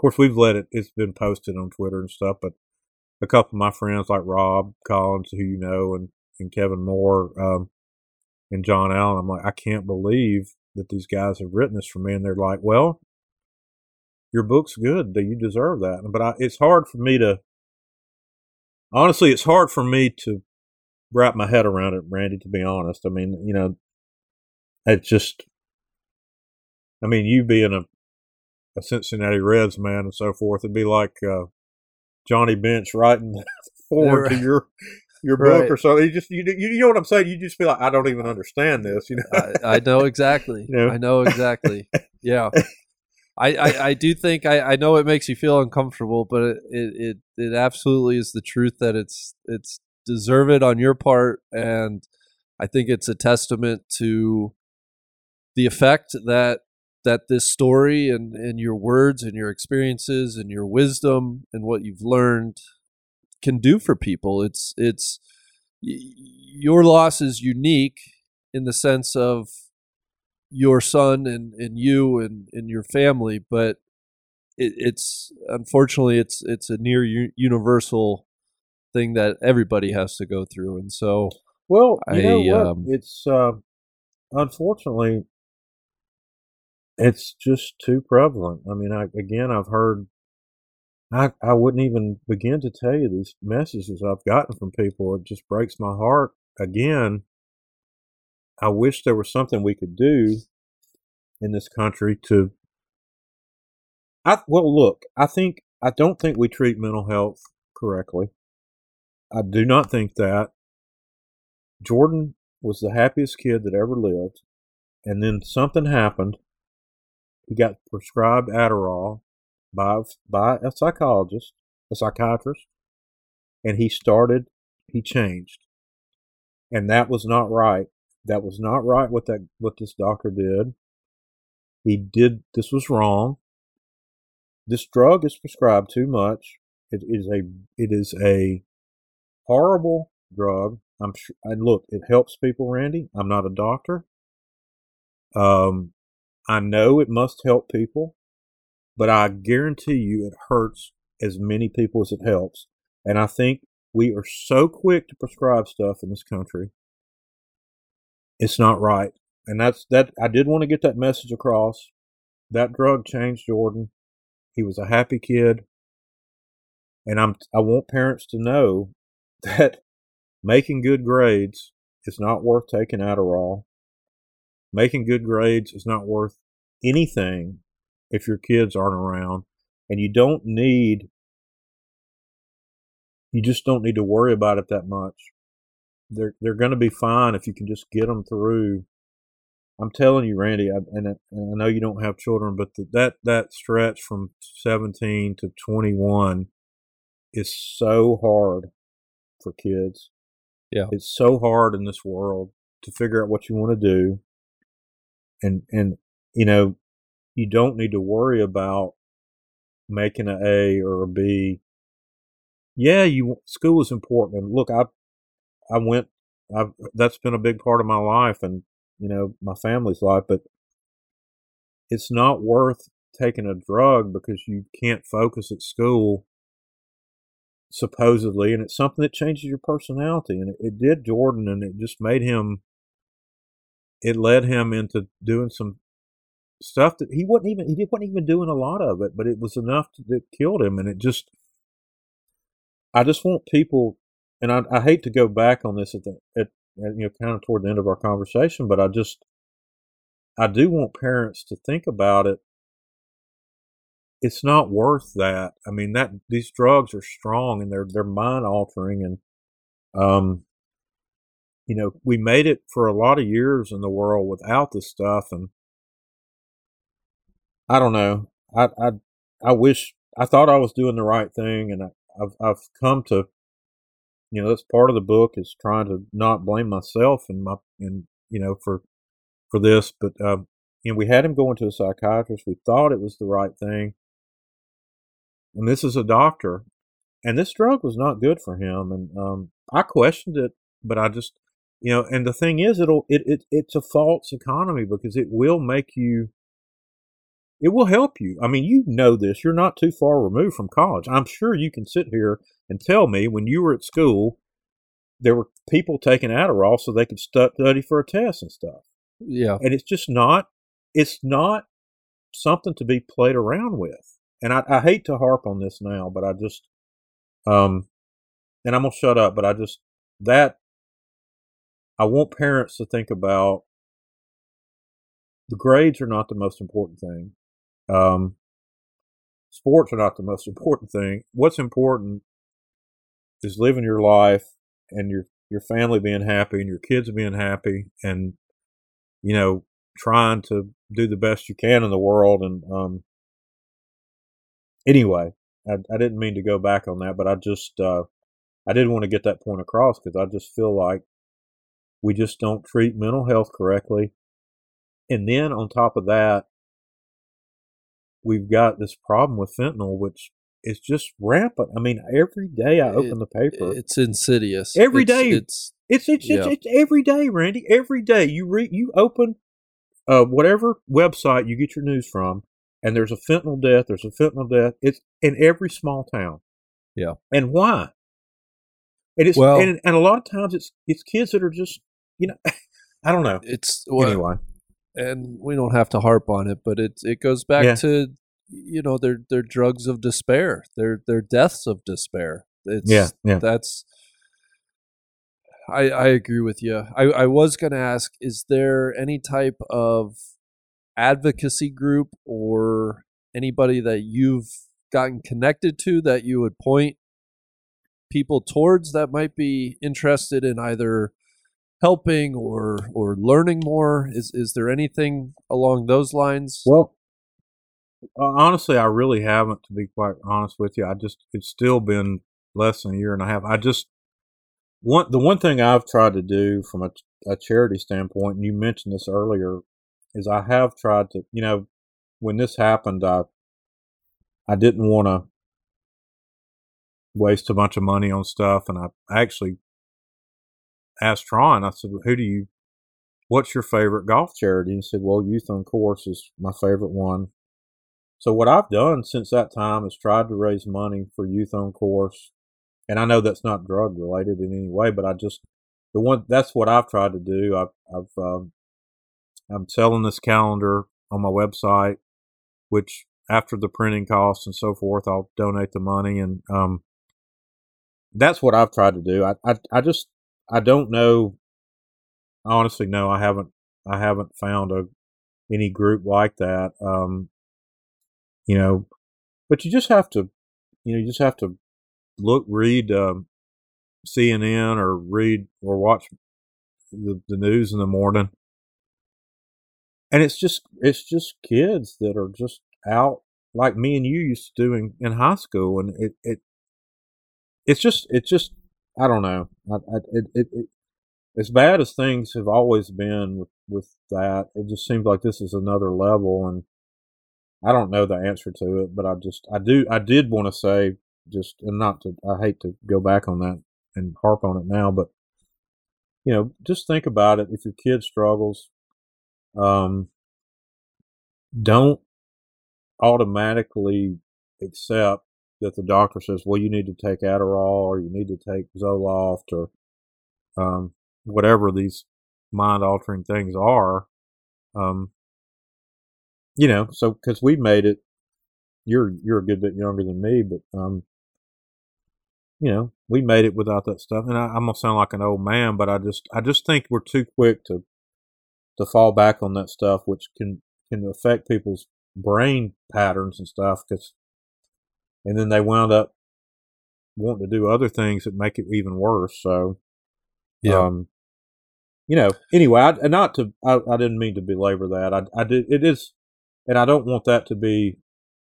course we've let it. It's been posted on Twitter and stuff, but a couple of my friends like Rob Collins, who you know, and and Kevin Moore, um, and John Allen, I'm like, I can't believe that these guys have written this for me, and they're like, well, your book's good, that you deserve that. But I, it's hard for me to, honestly, it's hard for me to wrap my head around it, Randy. To be honest, I mean, you know, it's just, I mean, you being a a Cincinnati Reds man and so forth, it'd be like uh, Johnny Bench writing <laughs> foreword right. to your your book Right. or something. You just you, you know what I'm saying. You just feel like I don't even understand this. You know. I, I know exactly. <laughs> You know? I know exactly. <laughs> Yeah. I, I, I do think I, I know it makes you feel uncomfortable, but it, it, it, it absolutely is the truth that it's it's deserved on your part, and I think it's a testament to the effect that that this story and, and your words and your experiences and your wisdom and what you've learned can do for people. It's it's your loss is unique in the sense of your son and, and you and, and your family, but it, it's unfortunately it's it's a near u- universal thing that everybody has to go through, and so Well, you know I, what? um, it's uh, unfortunately, it's just too prevalent. I mean, I, again, I've heard. I I wouldn't even begin to tell you these messages I've gotten from people. It just breaks my heart. Again, I wish there was something we could do in this country to. I well, look. I think I don't think we treat mental health correctly. I do not think that. Jordan was the happiest kid that ever lived. And then something happened. He got prescribed Adderall by, by a psychologist, a psychiatrist, and he started, he changed. And that was not right. That was not right what that what this doctor did. He did this was wrong. This drug is prescribed too much. It is a it is a horrible drug. I'm sure. And look, it helps people, Randy. I'm not a doctor. Um, I know it must help people, but I guarantee you it hurts as many people as it helps. And I think we are so quick to prescribe stuff in this country. It's not right. And that's that. I did want to get that message across. That drug changed Jordan. He was a happy kid. And I'm I want parents to know <laughs> that making good grades is not worth taking Adderall. Making good grades is not worth anything if your kids aren't around. And you don't need, you just don't need to worry about it that much. They're, they're going to be fine if you can just get them through. I'm telling you, Randy, I, and, I, and I know you don't have children, but the, that, that stretch from 17 to 21 is so hard for kids. Yeah. It's so hard in this world to figure out what you want to do. And and you know, you don't need to worry about making an A or a B. Yeah, you school is important. And look, I I went I that's been a big part of my life and you know, my family's life, but it's not worth taking a drug because you can't focus at school supposedly, and it's something that changes your personality. And it, it did Jordan, and it just made him. It led him into doing some stuff that he wasn't even he wasn't even doing a lot of it, but it was enough to, that killed him. And it just, I just want people, and I, I hate to go back on this at the at, at you know kind of toward the end of our conversation, but I just, I do want parents to think about it it's not worth that. I mean that these drugs are strong and they're they're mind altering and um you know, we made it for a lot of years in the world without this stuff and I don't know. I I I wish I thought I was doing the right thing and I, I've I've come to you know, that's part of the book is trying to not blame myself and my and you know for for this, but um you know, we had him going to a psychiatrist. We thought it was the right thing and this is a doctor and this drug was not good for him. And um, I questioned it, but I just, you know, and the thing is, it'll it, it it's a false economy because it will make you. It will help you. I mean, you know this. You're not too far removed from college. I'm sure you can sit here and tell me when you were at school, there were people taking Adderall so they could study for a test and stuff. Yeah. And it's just not. It's not something to be played around with. And I, I hate to harp on this now, but I just um, and I'm gonna shut up, but I just that I want parents to think about the grades are not the most important thing. Um, sports are not the most <laughs> important thing. What's important is living your life and your your family being happy and your kids being happy and you know trying to do the best you can in the world and um anyway I, I didn't mean to go back on that, but I just uh, I did want to get that point across because I just feel like we just don't treat mental health correctly, and then on top of that, we've got this problem with fentanyl, which is just rampant. I mean, every day I open It- the paper, It's insidious. Every It's- day. It's it's it's, yeah. it's it's every day, Randy. Every day you read, you open uh, whatever website you get your news from, and there's a fentanyl death. There's a fentanyl death. It's in every small town. Yeah. And why? And it's Well- and, and a lot of times it's it's kids that are just you know <laughs> I don't know. it's well, anyway, and we don't have to harp on it, but it it goes back Yeah. to you know they're they're drugs of despair. They're they're deaths of despair. It's yeah, yeah. that's I I agree with you. I I was going to ask is there any type of advocacy group or anybody that you've gotten connected to that you would point people towards that might be interested in either helping or or learning more is is there anything along those lines Well, uh, honestly, I really haven't. To be quite honest with you, I just it's still been less than a year and a half. I just one the one thing I've tried to do from a, a charity standpoint, and you mentioned this earlier, is I have tried to. You know, when this happened, I I didn't want to waste a bunch of money on stuff, and I actually asked Ron. I said, "Who do you?" What's your favorite golf charity? And He said, Well, Youth on Course is my favorite one. So what I've done since that time is tried to raise money for Youth on Course, and I know that's not drug related in any way, but I just the one that's what I've tried to do. I've, I've um, I'm selling this calendar on my website, which after the printing costs and so forth, I'll donate the money, and um, that's what I've tried to do. I, I I just I don't know. Honestly, no, I haven't. I haven't found a any group like that. Um, you know, but you just have to, you know, you just have to look, read um, CNN or read or watch the, the news in the morning, and it's just it's just kids that are just out like me and you used to doing in high school, and it it it's just it's just I don't know. I, I, it, it, it as bad as things have always been with, with that, it just seems like this is another level, and I don't know the answer to it, but I just I do I did want to say just and not to I hate to go back on that and harp on it now, but you know just think about it. If your kid struggles, um, don't automatically accept that the doctor says, well, you need to take Adderall or you need to take Zoloft or um, whatever these mind altering things are. Um, you know, so because we made it, you're you're a good bit younger than me, but um, you know, we made it without that stuff. And I, I'm gonna sound like an old man, but I just I just think we're too quick to to fall back on that stuff, which can can affect people's brain patterns and stuff. Because and then they wound up wanting to do other things that make it even worse. So, Yeah. um, you know. Anyway, I, not to, I, I didn't mean to belabor that. I, I did. It is, and I don't want that to be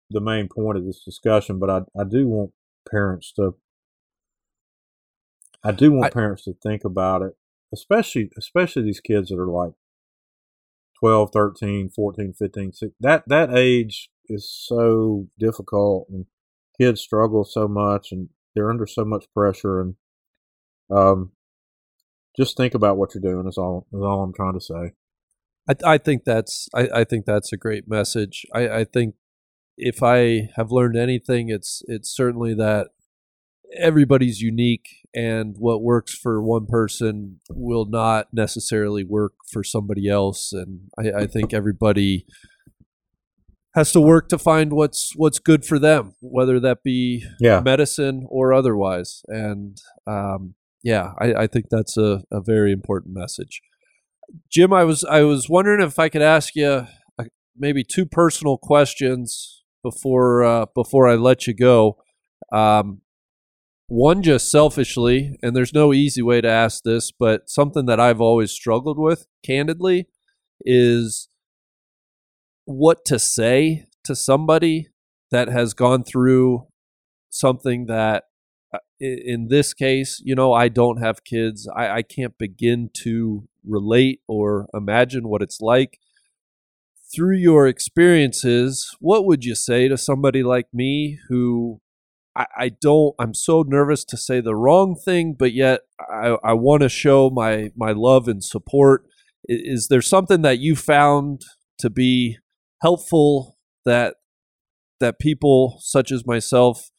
the main point of this discussion. But I, I do want parents to, I do want I- parents to think about it, especially, especially these kids that are like 12, 13, 14, 15, 16. That that age is so difficult and kids struggle so much and they're under so much pressure, and um, just think about what you're doing. Is all is all I'm trying to say. I, I think that's I, I think that's a great message. I, I think if I have learned anything, it's it's certainly that everybody's unique and what works for one person will not necessarily work for somebody else. And I, I think everybody has to work to find what's what's good for them, whether that be Yeah. medicine or otherwise. And um, yeah, I, I think that's a, a very important message. Jim, I was I was wondering if I could ask you maybe two personal questions before uh, before I let you go. Um, one just selfishly, and there's no easy way to ask this, but something that I've always struggled with, candidly, is what to say to somebody that has gone through something that uh, in this case you know i don't have kids I, I can't begin to relate or imagine what it's like. Through your experiences what would you say to somebody like me who I, I don't i'm so nervous to say the wrong thing but yet i, I want to show my my love and support? Is there something that you found to be helpful that that people such as myself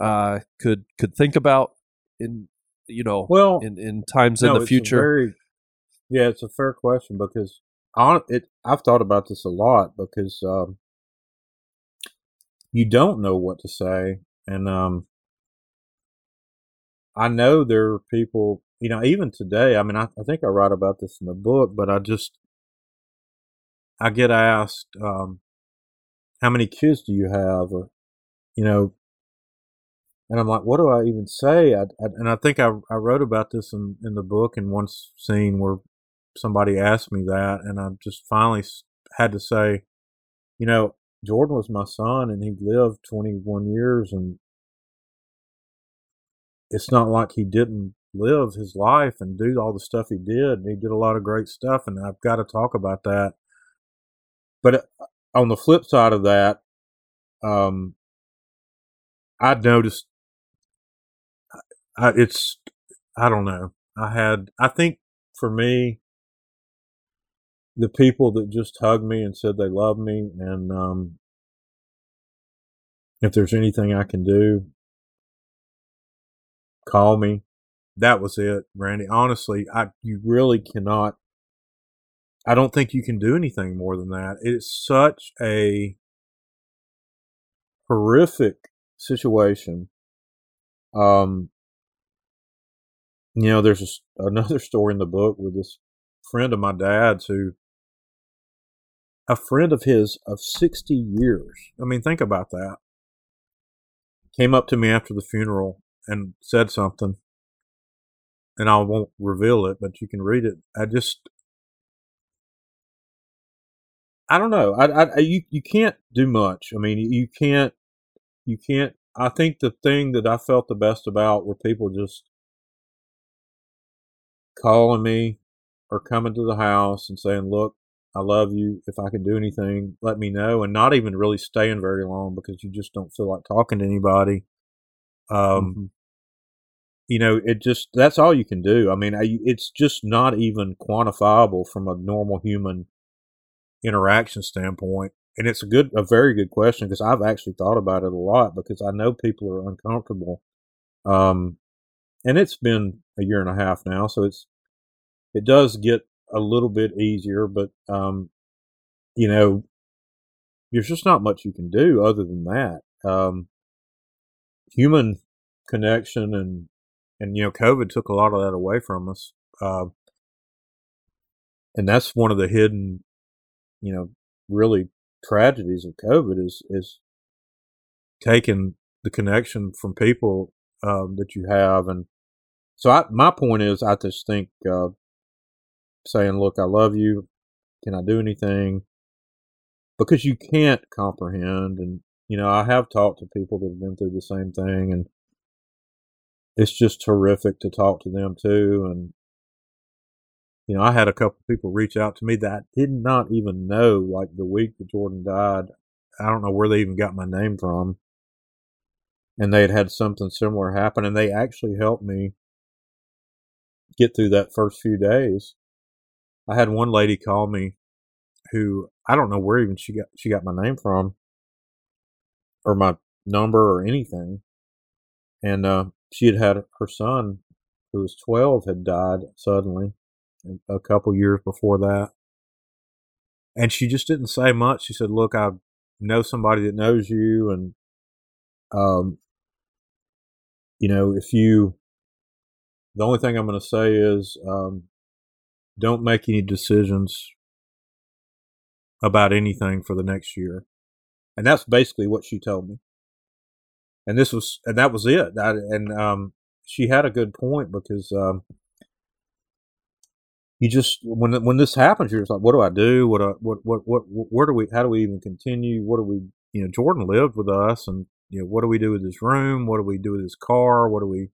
uh, could could think about in you know Well, in, in times no, in the future. very- yeah, it's a fair question because I, it, I've thought about this a lot because um, you don't know what to say, and um, I know there are people. You know, even today. I mean, I, I think I write about this in the book, but I just I get asked, um, "How many kids do you have?" or you know, and I'm like, what do I even say? I, I, and I think I, I wrote about this in, in the book in one scene where somebody asked me that, and I just finally had to say, you know, Jordan was my son, and he lived 21 years, and it's not like he didn't live his life and do all the stuff he did. He did a lot of great stuff, and I've got to talk about that. But uh, on the flip side of that, um, I noticed I, it's I don't know. I had I think for me the people that just hugged me and said they love me and um if there's anything I can do call me. That was it, Randy. Honestly, I you really cannot I don't think you can do anything more than that. It's such a horrific situation. Um you know, there's a another <laughs> story in the book with this friend of my dad's who a friend of his of 60 years. I mean, think about that. Came up to me after the funeral and said something, and I won't reveal it, but you can read it. I just, I don't know. I, I, you, you can't do much. I mean, you can't, you can't. I think the thing that I felt the best about were people just calling me or coming to the house and saying, "Look, I love you. If I can do anything, let me know." And not even really staying very long because you just don't feel like talking to anybody. Um, Mhm. you know, it just that's all you can do. I mean, I, it's just not even quantifiable from a normal human interaction standpoint. And it's a good, a very good question because I've actually thought about it a lot because I know people are uncomfortable. Um, and it's been a year and a half now, so it's it does get a little bit easier, but um, you know, there's just not much you can do other than that. Um, human connection and and you know, COVID took a lot of that away from us, uh, and that's one of the hidden, you know, really tragedies of COVID is is taking the connection from people um, that you have, and so I, my point is, I just think uh, saying, "Look, I love you. Can I do anything?" Because you can't comprehend, and you know, I have talked to people that have been through the same thing, and it's just terrific to talk to them too. And you know, I had a couple of people reach out to me that I did not even know, like the week that Jordan died. I don't know where they even got my name from. and they had had something similar happen, and they actually helped me get through that first few days. I had one lady call me who I don't know where even she got she got my name from or my number or anything. And uh, she had had her son, who was 12, had died suddenly a couple years before that. And she just didn't say much. She said, Look, I know somebody that knows you. And, um, you know, if you, the only thing I'm going to say is um, don't make any decisions about anything for the next year. And that's basically what she told me. And this was, and that was it. I, and um, she had a good point because um, you just when when this happens, you're just like, what do I do? What what what what where do we? How do we even continue? What do we? You know, Jordan lived with us, and you know, what do we do with this room? What do we do with this car? What do we?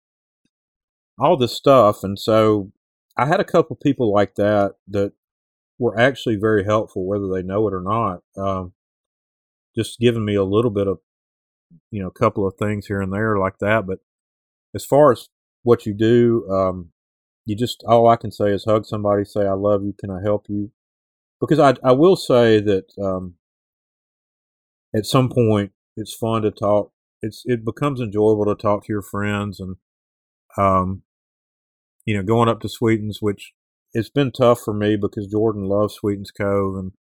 All this stuff, and so I had a couple people like that that were actually very helpful, whether they know it or not. Um, just giving me a little bit of, you know, a couple of things here and there like that. But as far as what you do, um, you just all I can say is hug somebody, say I love you, can I help you? Because I I will say that um, at some point it's fun to talk. It's it becomes enjoyable to talk to your friends and um, you know going up to Sweetens, which it's been tough for me because Jordan loves Sweetens Cove and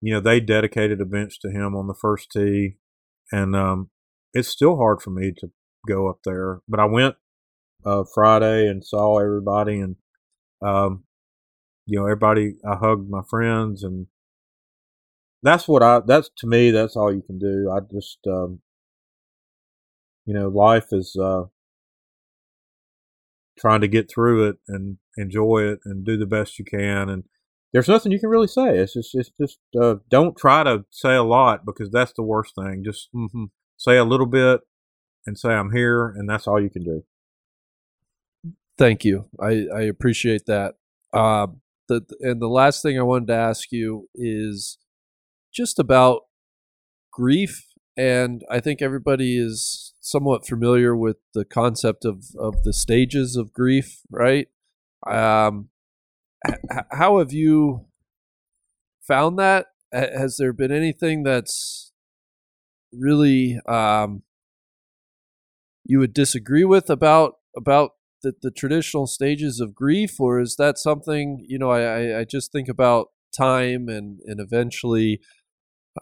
you know they dedicated a bench to him on the first tee, and um, it's still hard for me to go up there. But I went uh, Friday and saw everybody, and um, you know, everybody. I hugged my friends, and that's what I. That's to me. That's all you can do. I just, um, you know, life is uh, trying to get through it and enjoy it and do the best you can. And there's nothing you can really say. It's just, it's just, uh, don't try to say a lot because that's the worst thing. Just mm-hmm, say a little bit and say I'm here, and that's all you can do. Thank you. I, I appreciate that. Uh, the, and the last thing I wanted to ask you is just about grief. And I think everybody is somewhat familiar with the concept of, of the stages of grief, right? Um, h- how have you found that? Has there been anything that's really um, you would disagree with about about the, the traditional stages of grief, or is that something you know? I I just think about time and and eventually,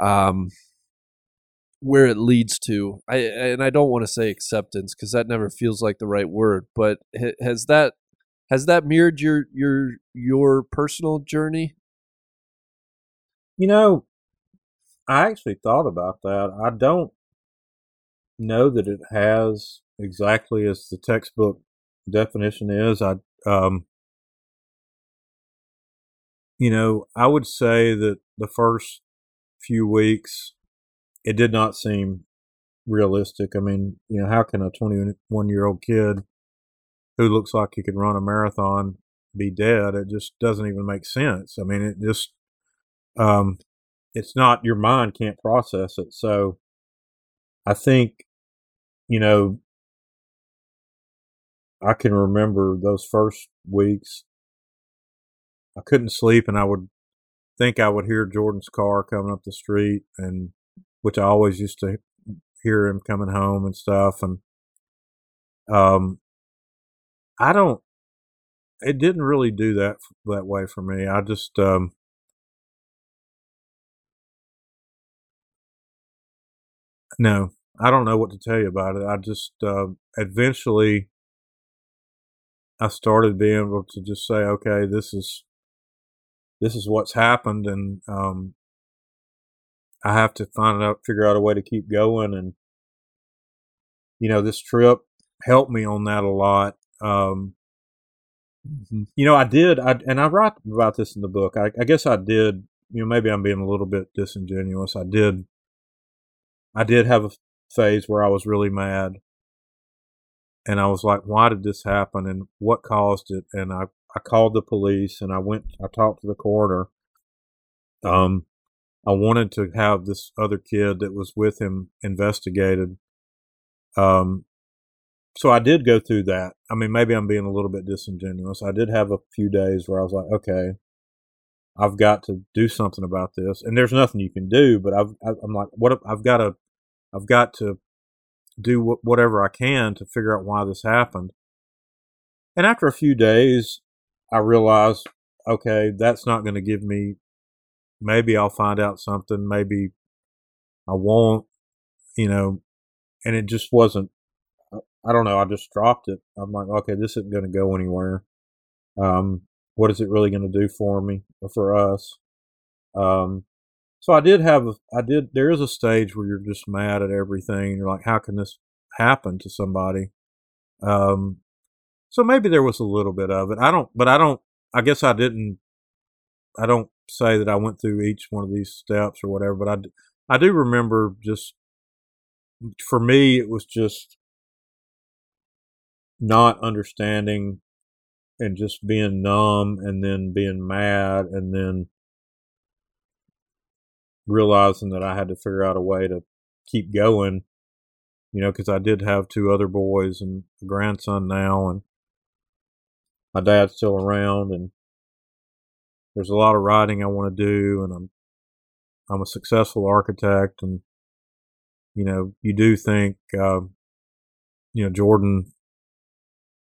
um, where it leads to. I and I don't want to say acceptance because that never feels like the right word. But has that has that mirrored your your your personal journey? You know, I actually thought about that. I don't know that it has exactly as the textbook definition is. I, um, you know, I would say that the first few weeks, it did not seem realistic. I mean, you know, how can a 21 year old kid who looks like he could run a marathon be dead? It just doesn't even make sense. I mean, it just, um, it's not your mind can't process it. So I think, you know, I can remember those first weeks. I couldn't sleep, and I would think I would hear Jordan's car coming up the street, and which I always used to hear him coming home and stuff. And um, I don't. It didn't really do that that way for me. I just um, no, I don't know what to tell you about it. I just uh, eventually I started being able to just say, okay, this is this is what's happened, and um, I have to find out, figure out a way to keep going. And you know, this trip helped me on that a lot. Um, you know, I did, I, and I write about this in the book. I, I guess I did. You know, maybe I'm being a little bit disingenuous. I did, I did have a phase where I was really mad and I was like, why did this happen and what caused it? And I, I called the police and I went, I talked to the coroner. Um, I wanted to have this other kid that was with him investigated. Um, so I did go through that. I mean, maybe I'm being a little bit disingenuous. I did have a few days where I was like, okay, I've got to do something about this, and there's nothing you can do. But I've, I'm like, what? I've got to, I've got to do whatever I can to figure out why this happened. And after a few days, I realized, okay, that's not going to give me. Maybe I'll find out something. Maybe I won't. You know, and it just wasn't. I don't know. I just dropped it. I'm like, okay, this isn't going to go anywhere. Um, what is it really going to do for me or for us? Um, so I did have, I did, there is a stage where you're just mad at everything. You're like, how can this happen to somebody? Um, so maybe there was a little bit of it. I don't, but I don't, I guess I didn't, I don't say that I went through each one of these steps or whatever, but I, I do remember just, for me, it was just not understanding and just being numb and then being mad and then realizing that I had to figure out a way to keep going, you know, because I did have two other boys and a grandson now, and my dad's still around, and there's a lot of writing I want to do, and I'm I'm a successful architect, and you know, you do think, uh, you know, Jordan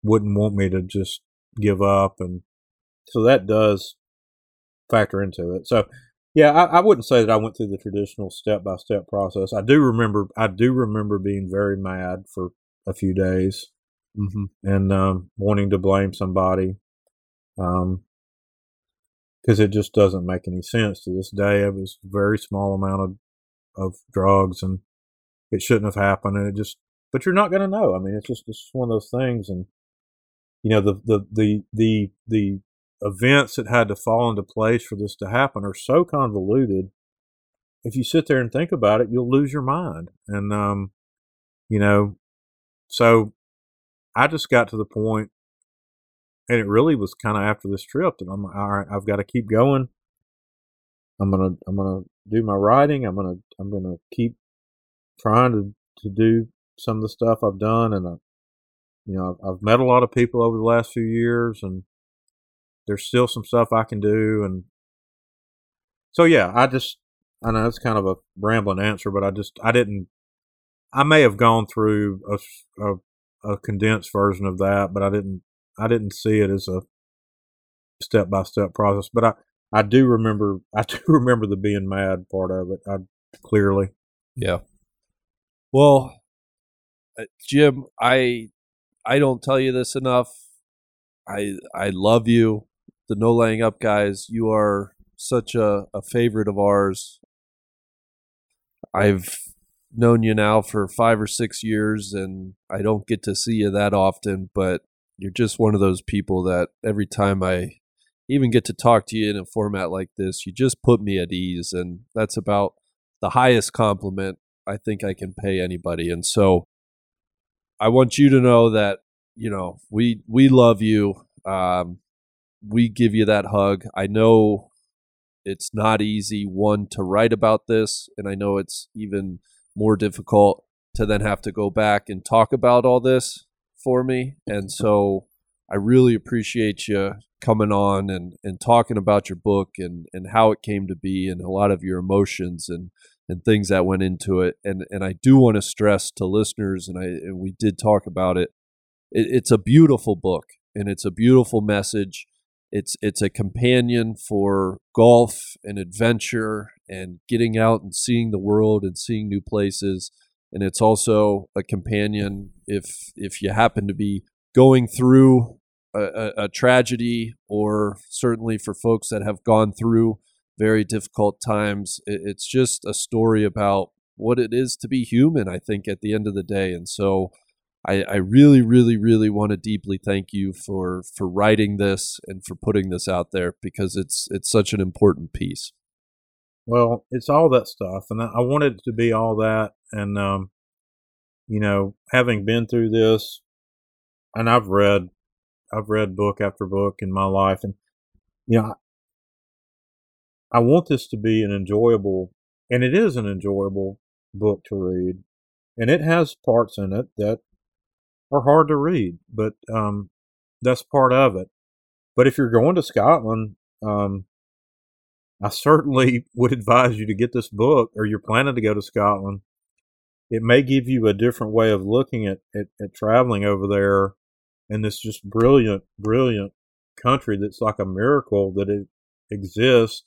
wouldn't want me to just give up, and so that does factor into it. So, yeah, I, I wouldn't say that I went through the traditional step by step process. I do remember, I do remember being very mad for a few days, mm-hmm. and um, wanting to blame somebody, um, because it just doesn't make any sense to this day. It was a very small amount of of drugs, and it shouldn't have happened, and it just. But you're not going to know. I mean, it's just it's one of those things, and you know the the the the the events that had to fall into place for this to happen are so convoluted if you sit there and think about it you'll lose your mind. And um you know so i just got to the point and it really was kind of after this trip that i'm all right i've got to keep going. I'm gonna i'm gonna do my writing. I'm gonna i'm gonna keep trying to to do some of the stuff i've done. And I, you know, I've, I've met a lot of people over the last few years, and there's still some stuff I can do. And so, yeah, I just, I know it's kind of a rambling answer, but I just, I didn't, I may have gone through a, a, a condensed version of that, but I didn't, I didn't see it as a step by step process. But I, I do remember, <laughs> I do remember the being mad part of it. I clearly. Yeah. Well, uh, Jim, I I don't tell you this enough. I I love you, the no laying up guys. You are such a, a favorite of ours. I've known you now for five or six years, and I don't get to see you that often, but you're just one of those people that every time I even get to talk to you in a format like this, you just put me at ease. And that's about the highest compliment I think I can pay anybody. And so I want you to know that you know we we love you. Um, we give you that hug. I know it's not easy one to write about this, and I know it's even more difficult to then have to go back and talk about all this for me. And so I really appreciate you coming on and, and talking about your book and, and how it came to be and a lot of your emotions and and things that went into it. And and I do want to stress to listeners, and I and we did talk about it, it. It's a beautiful book, and it's a beautiful message. It's it's a companion for golf and adventure and getting out and seeing the world and seeing new places. And it's also a companion if if you happen to be going through a, a, tragedy, or certainly for folks that have gone through very difficult times. It's just a story about what it is to be human, I think, at the end of the day. And so I, I really, really, really want to deeply thank you for for writing this and for putting this out there because it's it's such an important piece. Well, it's all that stuff, and I wanted it to be all that. And um, you know, having been through this, and I've read, I've read book after book in my life, and you know, I want this to be an enjoyable, and it is an enjoyable book to read. and it has parts in it that are hard to read, but um, that's part of it. But if you're going to Scotland, um, I certainly <laughs> would advise you to get this book, or you're planning to go to Scotland. It may give you a different way of looking at, at, at traveling over there in this just brilliant, brilliant country that's like a miracle that it exists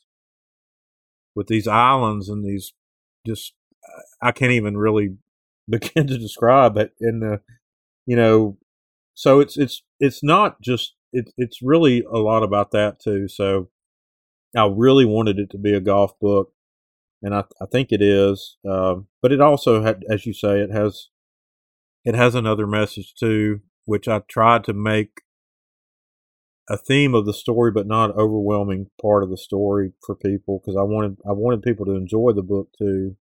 with these islands and these just I can't even really <laughs> begin to describe it in the you know so it's it's it's not just it's it's really a lot about that too so I really wanted it to be a golf book and I I think it is um, but it also had as you say it has it has another message too which I tried to make a theme of the story, but not overwhelming part of the story for people because I wanted I wanted people to enjoy the book too.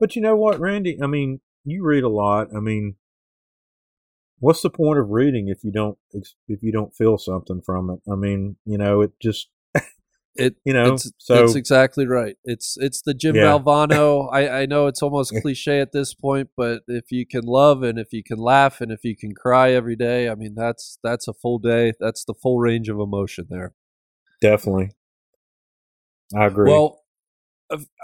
But you know what, Randy? I mean, you read a lot. I mean, what's the point of reading if you don't if you don't feel something from it? I mean, you know, it just it <laughs> you know it's, so it's exactly right. It's it's the Jim Yeah. Valvano. <laughs> I I know it's almost cliche at this point, but if you can love and if you can laugh and if you can cry every day, I mean that's that's a full day. That's the full range of emotion there. definitely, I agree. Well,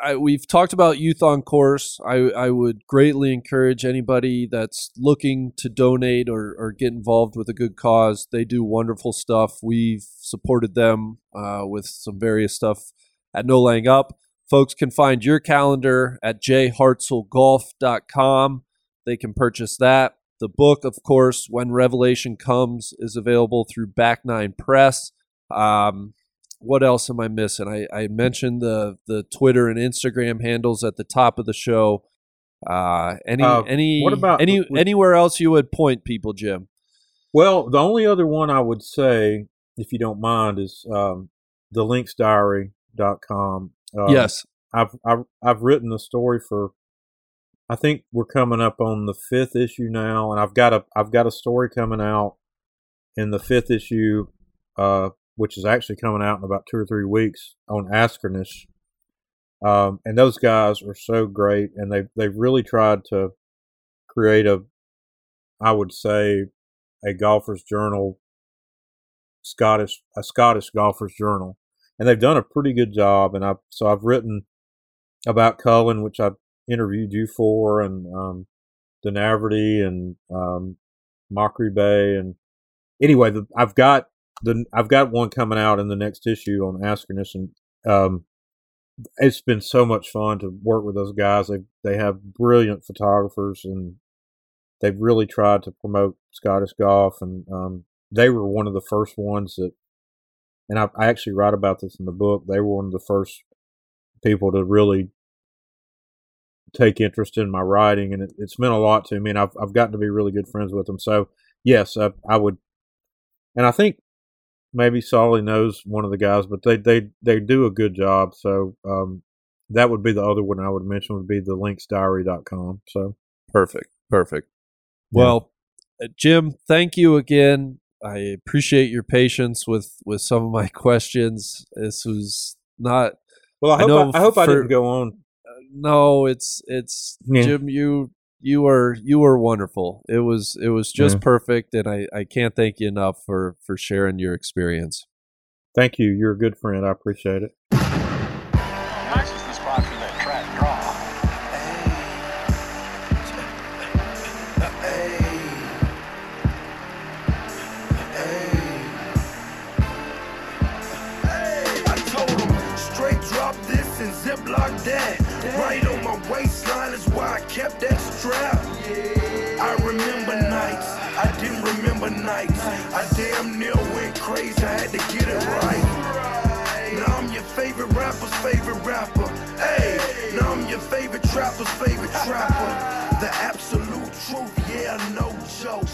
I, we've talked about youth on course. I, I would greatly encourage anybody that's looking to donate or, or get involved with a good cause. They do wonderful stuff. We've supported them uh, with some various stuff at No Laying Up. Folks can find your calendar at jhartsellgolf.com. They can purchase that. The book, of course, When Revelation Comes, is available through Back Nine Press. Um, what else am I missing? I, I mentioned the the Twitter and Instagram handles at the top of the show. Uh, any Uh, any what about- any we- anywhere else you would point people, Jim? Well, the only other one I would say, if you don't mind, is um, the linksdiary.com. Um, yes. I've, I've I've written the story for. I think we're coming up on the fifth issue now, and I've got a I've got a story coming out in the fifth issue, uh, which is actually coming out in about two or three weeks on Askernish. Um, and those guys are so great, and they they've really tried to create a, I would say, a golfer's journal, Scottish a Scottish golfer's journal, and they've done a pretty good job. And I so I've written about Cullen, which I interviewed you for, and um, Dunaverty and um, Machrie Bay, and anyway, the, I've got the I've got one coming out in the next issue on Askernish, and um, it's been so much fun to work with those guys. They they have brilliant photographers, and they've really tried to promote Scottish golf, and um, they were one of the first ones that. And I, I actually write about this in the book. They were one of the first people to really take interest in my writing, and it, it's meant a lot to me. And I've I've gotten to be really good friends with them. So yes, I, I would, and I think maybe Soly knows one of the guys, but they they they do a good job. So um, that would be the other one I would mention would be the linksdiary.com. So Perfect. Perfect. Yeah. Well, uh, Jim, thank you again. I appreciate your patience with with some of my <laughs> questions. This was not well, I I hope I, know I, hope I didn't go on. no, it's it's Yeah. Jim, you you were you were wonderful. It was it was just perfect and I I can't thank you enough for for sharing your experience. Thank you. You're a good friend. I appreciate it. Rapper. Hey, now I'm your favorite trapper's favorite trapper. The absolute truth, yeah, no joke.